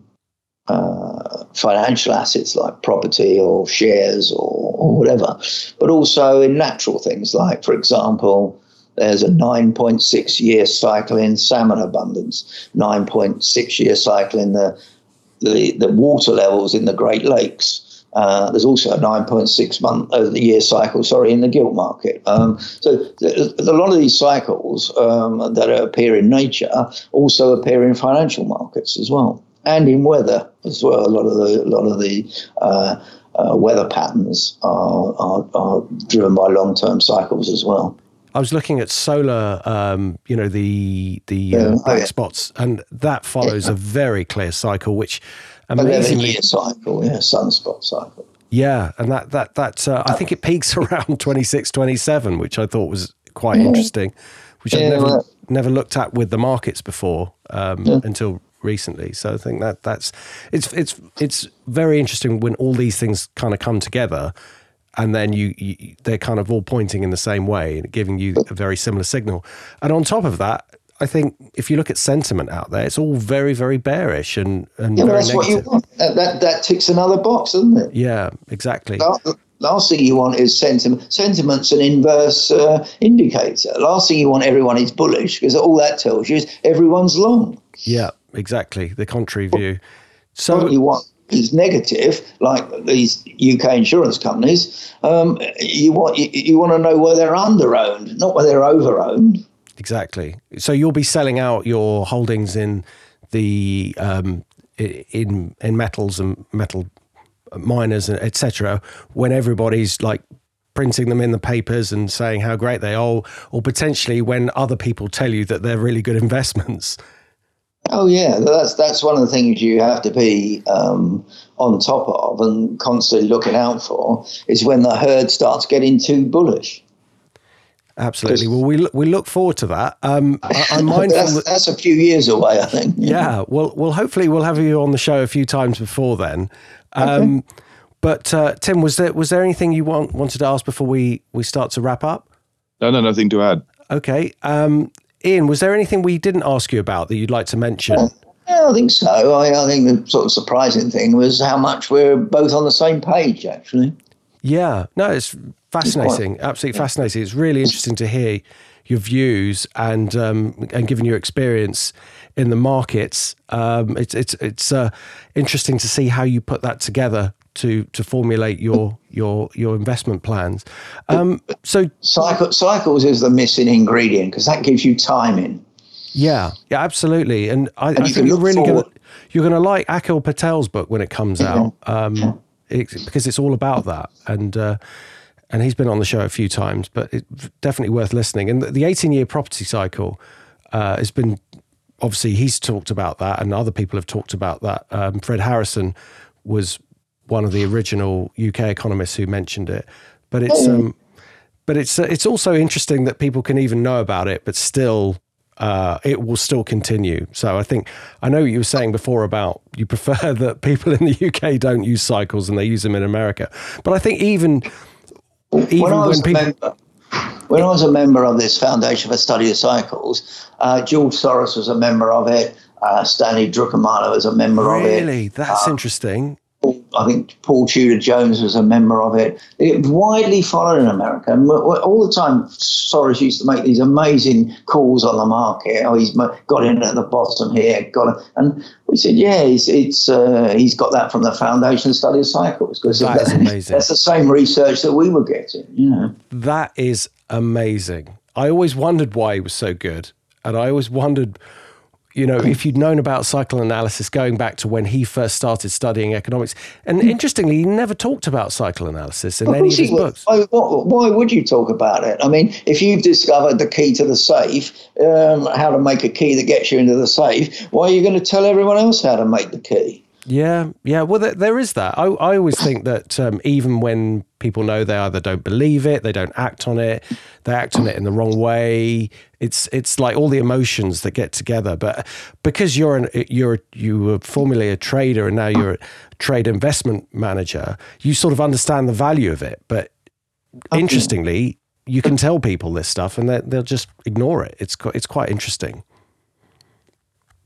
C: uh, financial assets like property or shares or, or, whatever, but also in natural things. Like, for example, there's a 9.6 year cycle in salmon abundance, 9.6 year cycle in the, the, the water levels in the Great Lakes. Uh, there's also a 9.6 month uh, the year cycle, sorry, in the gilt market. Um, so th- a lot of these cycles um, that appear in nature also appear in financial markets as well, and in weather as well. A lot of the a lot of the uh, uh weather patterns are, are, are driven by long term cycles as well.
A: I was looking at solar, um, you know, the the uh, black oh, yeah. spots, and that follows yeah. a very clear cycle, which
C: amazingly year cycle, yeah, sunspot cycle.
A: Yeah, and that that that uh, I think it peaks around 26, 27, which I thought was quite yeah. interesting, which I've never never looked at with the markets before um, until recently. So I think that that's it's it's it's very interesting when all these things kind of come together and then you, you, they're kind of all pointing in the same way and giving you a very similar signal. And on top of that, I think if you look at sentiment out there, it's all very, very bearish and, and yeah, very that's negative. what you
C: want. That, that ticks another box, doesn't it?
A: Yeah, exactly.
C: Last, last thing you want is sentiment. Sentiment's an inverse uh, indicator. Last thing you want everyone is bullish because all that tells you is everyone's long.
A: Yeah, exactly. The contrary view. So
C: what you want is negative, like these UK insurance companies, um, you want you, you, want to know where they're underowned, not where they're overowned.
A: Exactly. So you'll be selling out your holdings in the um, in in metals and metal miners and etc. When everybody's like printing them in the papers and saying how great they are, or potentially when other people tell you that they're really good investments.
C: Oh yeah, that's that's one of the things you have to be um, on top of and constantly looking out for is when the herd starts getting too bullish.
A: Absolutely. Well, we look, we look forward to that. Um, I, am mindful
C: that's, that, that's, a few years away, I think.
A: Yeah. Well, well, hopefully we'll have you on the show a few times before then. Um, okay. But uh, Tim, was there was there anything you want, wanted to ask before we we start to wrap up?
B: No, no, nothing to add.
A: Okay. Um, Ian, was there anything we didn't ask you about that you'd like to mention?
C: Yeah, I think so. I, I, think the sort of surprising thing was how much we're both on the same page, actually.
A: Yeah, no, it's fascinating, it's quite, absolutely yeah. fascinating. It's really interesting to hear your views and um, and given your experience in the markets. Um, it's it's it's uh, interesting to see how you put that together to to formulate your your your investment plans. Um, so
C: Cycle, cycles is the missing ingredient because that gives you timing.
A: Yeah, yeah, absolutely. And I, and I think you're really gonna you're gonna like Akhil Patel's book when it comes out um, it, because it's all about that. And uh, and he's been on the show a few times, but it's definitely worth listening. And the 18 year property cycle uh, has been obviously he's talked about that, and other people have talked about that. Um, Fred Harrison was one of the original UK economists who mentioned it. But it's mm. um, but it's uh, it's also interesting that people can even know about it, but still. Uh, it will still continue. So I think I know what you were saying before about you prefer that people in the UK don't use cycles and they use them in America. But I think even even when, when people
C: member, when I was a member of this Foundation for Study of Cycles, uh, George Soros was a member of it. Uh, Stanley Druckenmiller was a member
A: really?
C: of it.
A: Really, that's uh, interesting.
C: I think Paul Tudor Jones was a member of it. It widely followed in America. And all the time, Soros used to make these amazing calls on the market. Oh, he's got in at the bottom here, got. And we said, yeah, it's, it's uh, he's got that from the Foundation Study of Cycles because
A: that is amazing.
C: That's the same research that we were getting. You know,
A: that is amazing. I always wondered why he was so good, and I always wondered you know, if you'd known about cycle analysis going back to when he first started studying economics. And hmm. interestingly, he never talked about cycle analysis in any of his books.
C: Why, why, would you talk about it? I mean, if you've discovered the key to the safe, um, how to make a key that gets you into the safe, why are you going to tell everyone else how to make the key?
A: Yeah, yeah. Well, there, there is that. I, I always think that um, even when people know they either don't believe it, they don't act on it, they act on it in the wrong way. It's it's like all the emotions that get together. But because you're an you're you were formerly a trader and now you're a trade investment manager, you sort of understand the value of it. But interestingly, you can tell people this stuff and they'll just ignore it. It's it's quite interesting.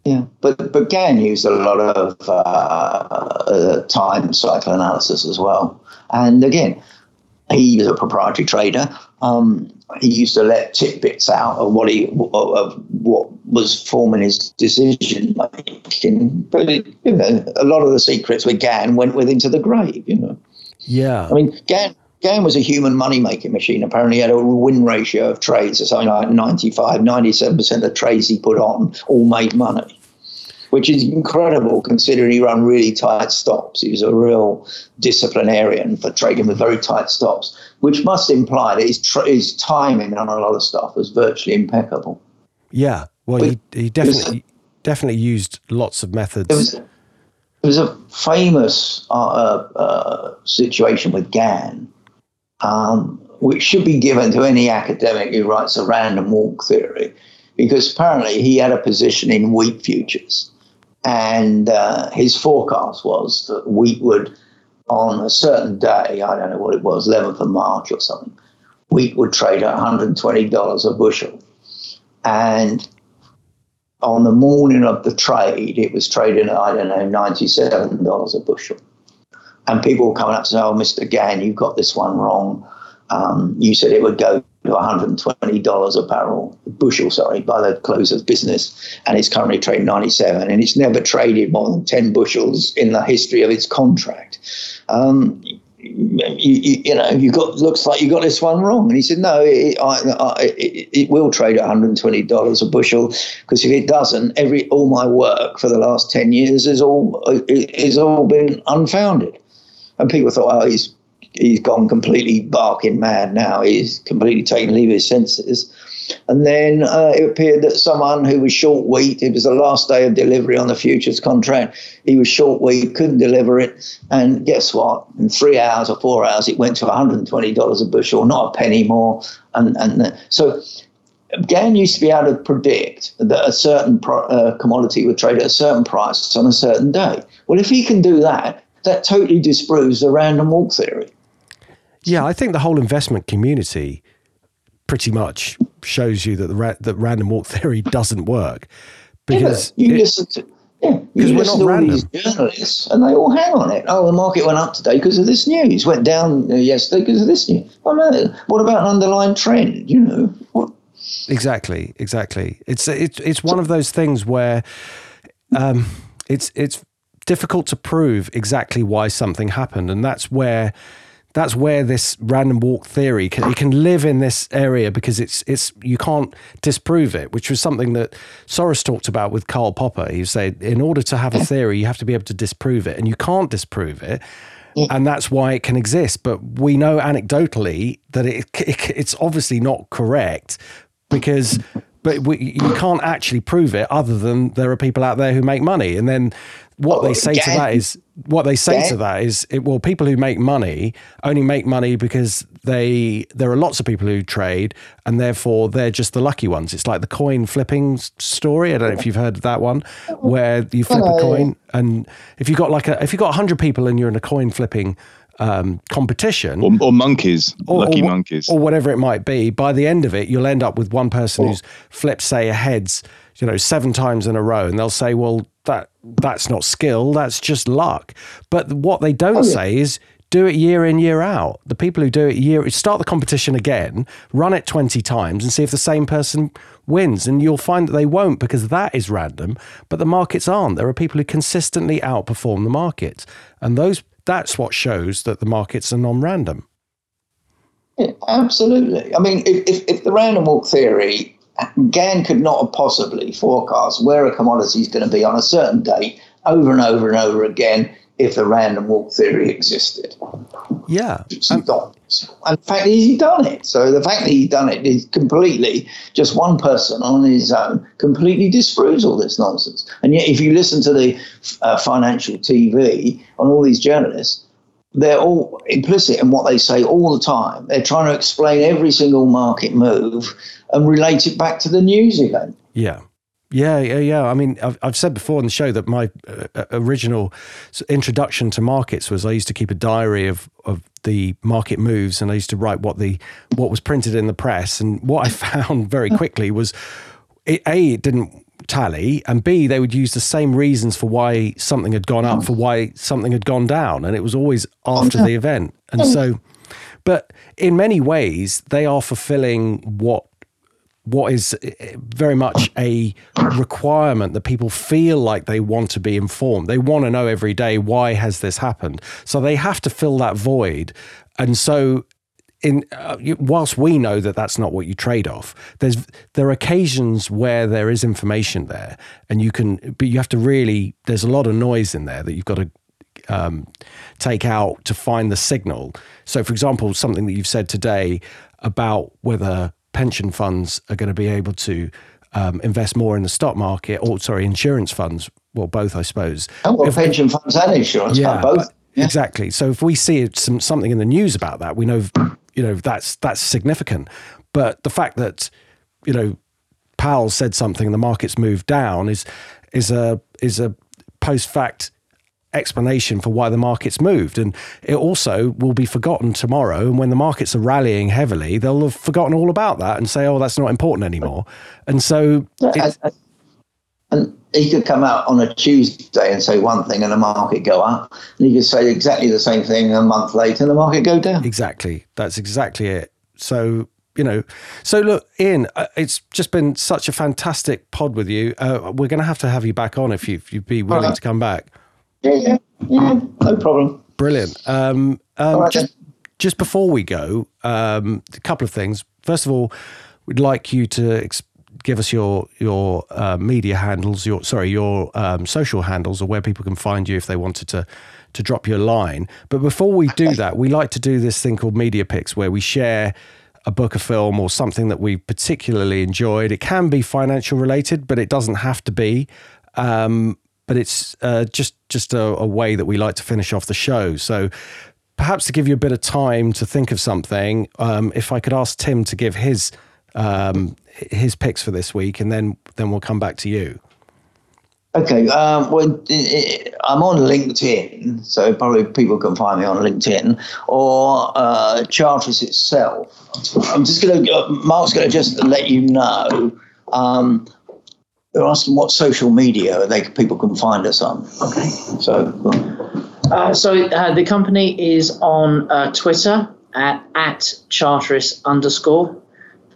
C: Yeah, but but Gann used a lot of uh, uh, time cycle analysis as well. And again, he was a proprietary trader. Um, he used to let tidbits out of what he of what was forming his decision making. But you know, a lot of the secrets with Gann went with into the grave. You know.
A: Yeah.
C: I mean, Gann, Gann was a human money making machine. Apparently, he had a win ratio of trades of something like 95, 97% of trades he put on all made money, which is incredible considering he ran really tight stops. He was a real disciplinarian for trading with very tight stops, which must imply that his, tra- his timing on a lot of stuff was virtually impeccable.
A: Yeah. Well, he, he definitely definitely used lots of methods.
C: It was, was a famous uh, uh, situation with Gann, um, which should be given to any academic who writes a random walk theory, because apparently he had a position in wheat futures. And uh, his forecast was that wheat would, on a certain day, I don't know what it was, 11th of March or something, wheat would trade at $120 a bushel. And on the morning of the trade, it was trading at, I don't know, $97 a bushel. And people were coming up to say, oh, Mr. Gann, you've got this one wrong. Um, you said it would go $120 a barrel, bushel, sorry, by the close of business. And it's currently trading 97 and it's never traded more than 10 bushels in the history of its contract. Um, you, you, you, know, you got looks like you got this one wrong. And he said, no, it, I, I, it, it will trade at $120 a bushel because if it doesn't, every all my work for the last 10 years is all is all been unfounded. And people thought, oh, he's he's gone completely barking mad now. He's completely taken leave of his senses. And then uh, it appeared that someone who was short wheat, it was the last day of delivery on the futures contract, he was short wheat, couldn't deliver it. And guess what? In three hours or four hours, it went to $120 a bushel, not a penny more. And, and so Gann used to be able to predict that a certain pro, uh, commodity would trade at a certain price on a certain day. Well, if he can do that, that totally disproves the random walk theory.
A: Yeah, I think the whole investment community pretty much shows you that the ra- that random walk theory doesn't work because
C: yeah, you it, listen to yeah, you listen to all random. these journalists and they all hang on it. Oh, the market went up today because of this news. Went down yesterday because of this news. Well, no. What about an underlying trend? You know what?
A: Exactly, exactly. It's it's it's one of those things where um, it's it's difficult to prove exactly why something happened, and that's where that's where this random walk theory can it can live in this area because it's it's you can't disprove it, which was something that Soros talked about with Karl Popper. He said in order to have a theory, you have to be able to disprove it, and you can't disprove it. And that's why it can exist. But we know anecdotally that it, it it's obviously not correct because but we, you can't actually prove it other than there are people out there who make money and then what they say to that is what they say to that is it, well people who make money only make money because they there are lots of people who trade and therefore they're just the lucky ones. It's like the coin flipping story. I don't know if you've heard of that one where you flip a coin and if you've got like a if you've got 100 people and you're in a coin flipping um, competition
B: or, or monkeys, or, lucky or, monkeys,
A: or whatever it might be. By the end of it, you'll end up with one person who's flipped, say, a heads, you know, seven times in a row, and they'll say, "Well, that that's not skill, that's just luck." But what they don't oh, yeah. say is do it year in year out. The people who do it year start the competition again, run it 20 times and see if the same person wins and you'll find that they won't because that is random, but the markets aren't. There are people who consistently outperform the markets. And those that's what shows that the markets are non-random.
C: Yeah, absolutely. I mean, if, if, if the random walk theory Gann could not have possibly forecast where a commodity is going to be on a certain date over and over and over again if the random walk theory existed.
A: Yeah.
C: Um, in fact, he's done it. So the fact that he's done it is completely just one person on his own completely disproves all this nonsense. And yet, if you listen to the uh, financial TV on all these journalists, they're all implicit in what they say all the time. They're trying to explain every single market move and relate it back to the news event.
A: Yeah. Yeah, yeah, yeah. I mean, I've, I've said before on the show that my uh, uh original introduction to markets was I used to keep a diary of, of the market moves, and I used to write what the what was printed in the press. And what I found very quickly was, it, a it didn't tally, and b they would use the same reasons for why something had gone up for why something had gone down, and it was always after the event. And so, but in many ways, they are fulfilling what what is eh, very much a requirement that people feel like they want to be informed. They want to know every day why has this happened. So they have to fill that void. And so in uh, whilst we know that that's not what you trade off, there's there are occasions where there is information there, and you can, but you have to really. There's a lot of noise in there that you've got to um, take out to find the signal. So, for example, something that you've said today about whether pension funds are going to be able to um, invest more in the stock market, or sorry, insurance funds. Well, both, I suppose.
C: Oh, well, if, pension funds and insurance yeah, funds, both.
A: Yeah. Exactly. So if we see some something in the news about that, we know, you know, that's that's significant. But the fact that, you know, Powell said something and the markets moved down is is a is a post fact explanation for why the markets moved. And it also will be forgotten tomorrow. And when the markets are rallying heavily, they'll have forgotten all about that and say, oh, that's not important anymore. And so.
C: Yeah, and he could come out on a Tuesday and say one thing and the market go up. And he could say exactly the same thing a month later and the market go down.
A: Exactly. That's exactly it. So you know. So look, Ian, uh, it's just been such a fantastic pod with you. Uh, we're going to have to have you back on if you you'd be willing right. to come back.
C: Yeah, yeah, yeah, no problem.
A: Brilliant. Um, um, right, just just before we go, um, a couple of things. First of all, we'd like you to ex- give us your your uh, media handles, your sorry, your um, social handles, or where people can find you if they wanted to to drop you a line. But before we do that, we like to do this thing called media picks, where we share a book, a film, or something that we particularly enjoyed. It can be financial related, but it doesn't have to be. Um, but it's uh, just just a, a, way that we like to finish off the show. So perhaps to give you a bit of time to think of something, um, if I could ask Tim to give his um, his picks for this week, and then then we'll come back to you.
C: Okay, um, well, I'm on LinkedIn, so probably people can find me on LinkedIn or uh, Charteris itself. I'm just going to, uh, Mark's going to just let you know um, they're asking what social media they people can find us on. Okay. So.
D: Uh, so uh, the company is on uh, Twitter at at Charteris underscore.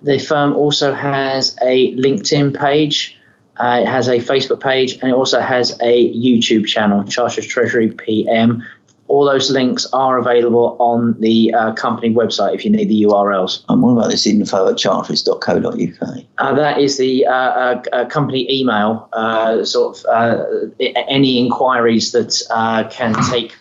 D: The firm also has a LinkedIn page. Uh, it has a Facebook page and it also has a YouTube channel, Charteris Treasury PM all those links are available on the uh, company website if you need the URLs.
C: And what about this info at charteris.co.uk?
D: Uh, that is the uh, uh, uh company email. Uh, sort of any inquiries that can take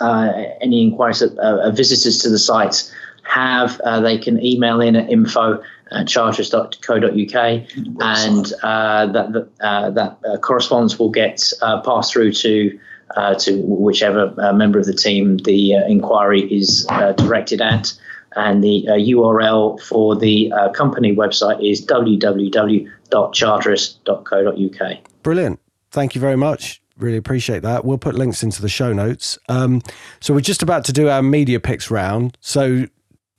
D: any inquiries that visitors to the site have, they can email in at info at charteris.co.uk, and that that, that correspondence will get passed through to uh, to whichever uh, member of the team the uh, inquiry is uh, directed at. And the URL uh, for the company website is www.charteris.co.uk.
A: Brilliant. Thank you very much. Really appreciate that. We'll put links into the show notes. Um, so we're just about to do our media picks round. So,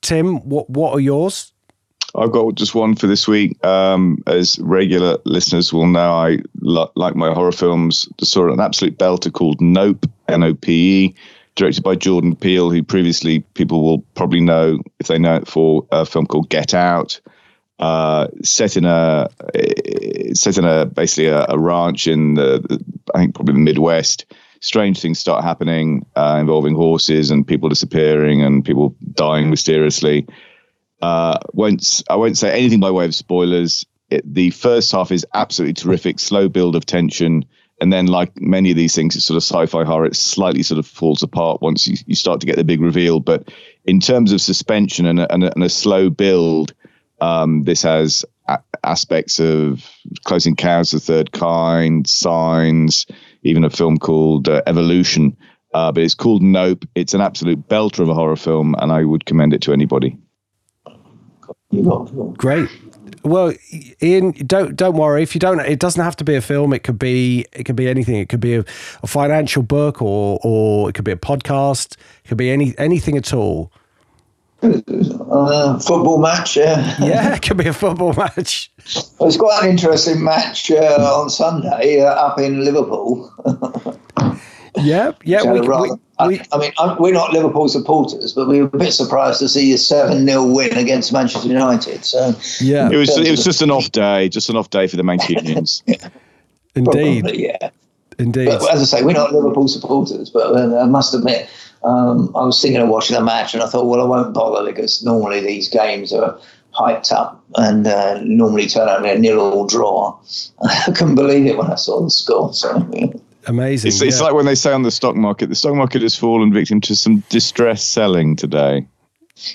A: Tim, what what are yours?
B: I've got just one for this week. Um, as regular listeners will know, I like my horror films. Saw an absolute belter called Nope, N O P E, directed by Jordan Peele, who previously people will probably know if they know it for a film called Get Out. Uh, set in a set in a basically a, a ranch in the, the, I think probably the Midwest. Strange things start happening uh, involving horses and people disappearing and people dying mysteriously. Uh, won't I won't say anything by way of spoilers. It, the first half is absolutely terrific, slow build of tension, and then like many of these things, it's sort of sci-fi horror. It slightly sort of falls apart once you, you start to get the big reveal. But in terms of suspension and a, and a, and a slow build, um, this has a- aspects of Close Encounters of the Third Kind, Signs, even a film called uh, Evolution. Uh, but it's called Nope. It's an absolute belter of a horror film, and I would commend it to anybody.
A: Great. Well, Ian, don't don't worry. If you don't, it doesn't have to be a film. It could be it could be anything. It could be a, a financial book, or or it could be a podcast. It could be any anything at all.
C: Uh, football match, yeah.
A: yeah, it could be a football match.
C: Well, it's quite an interesting match uh, on Sunday uh, up in Liverpool.
A: Yeah, yeah. We, rather,
C: we, we, I, mean, I'm, we're not Liverpool supporters, but we were a bit surprised to see a seven 0 win against Manchester United. So
B: yeah, it was it was just an off day, just an off day for the Mancunians.
A: yeah. Indeed,
C: Probably, yeah.
A: Indeed.
C: But as I say, we're not Liverpool supporters, but uh, I must admit, um, I was thinking of watching the match, and I thought, well, I won't bother because normally these games are hyped up and uh, normally turn out a nil all draw. I couldn't believe it when I saw the score. So.
A: Amazing.
B: It's, it's like when they say on the stock market, the stock market has fallen victim to some distress selling today.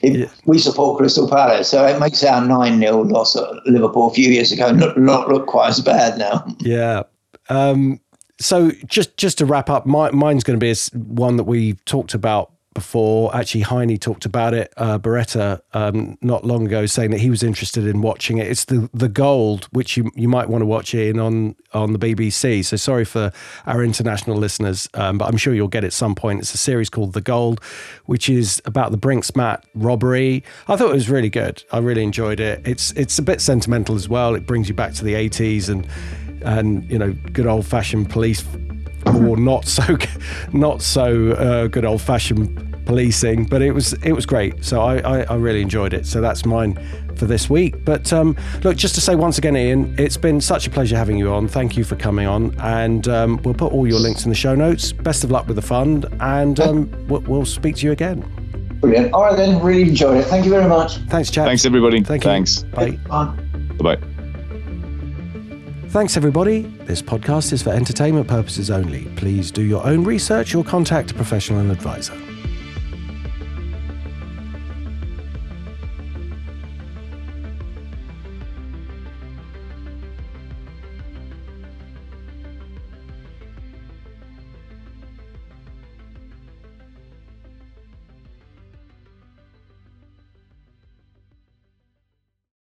C: It, yeah. We support Crystal Palace, so it makes our 9 0 loss at Liverpool a few years ago not, not look quite as bad now.
A: Yeah. Um, so just just to wrap up, my, mine's going to be one that we talked about before. Actually, Heine talked about it. Uh, Beretta um, not long ago, saying that he was interested in watching it. It's the the Gold, which you you might want to watch in on on the BBC. So sorry for our international listeners, um, but I'm sure you'll get it at some point. It's a series called The Gold, which is about the Brink's-Mat robbery. I thought it was really good. I really enjoyed it. It's it's a bit sentimental as well. It brings you back to the 80s and and you know good old fashioned police or not so not so uh, good old fashioned policing, but it was it was great. So I, I, I really enjoyed it. So that's mine for this week. But um, look, just to say once again, Ian, it's been such a pleasure having you on. Thank you for coming on, and um, we'll put all your links in the show notes. Best of luck with the fund, and um, we'll, we'll, speak to you again.
C: Brilliant. All right then, really enjoyed it. Thank you very much.
A: Thanks, chaps.
B: Thanks, everybody.
A: Thank
B: Thanks.
A: You. Bye.
B: Bye. Bye.
A: Thanks, everybody. This podcast is for entertainment purposes only. Please do your own research or contact a professional advisor.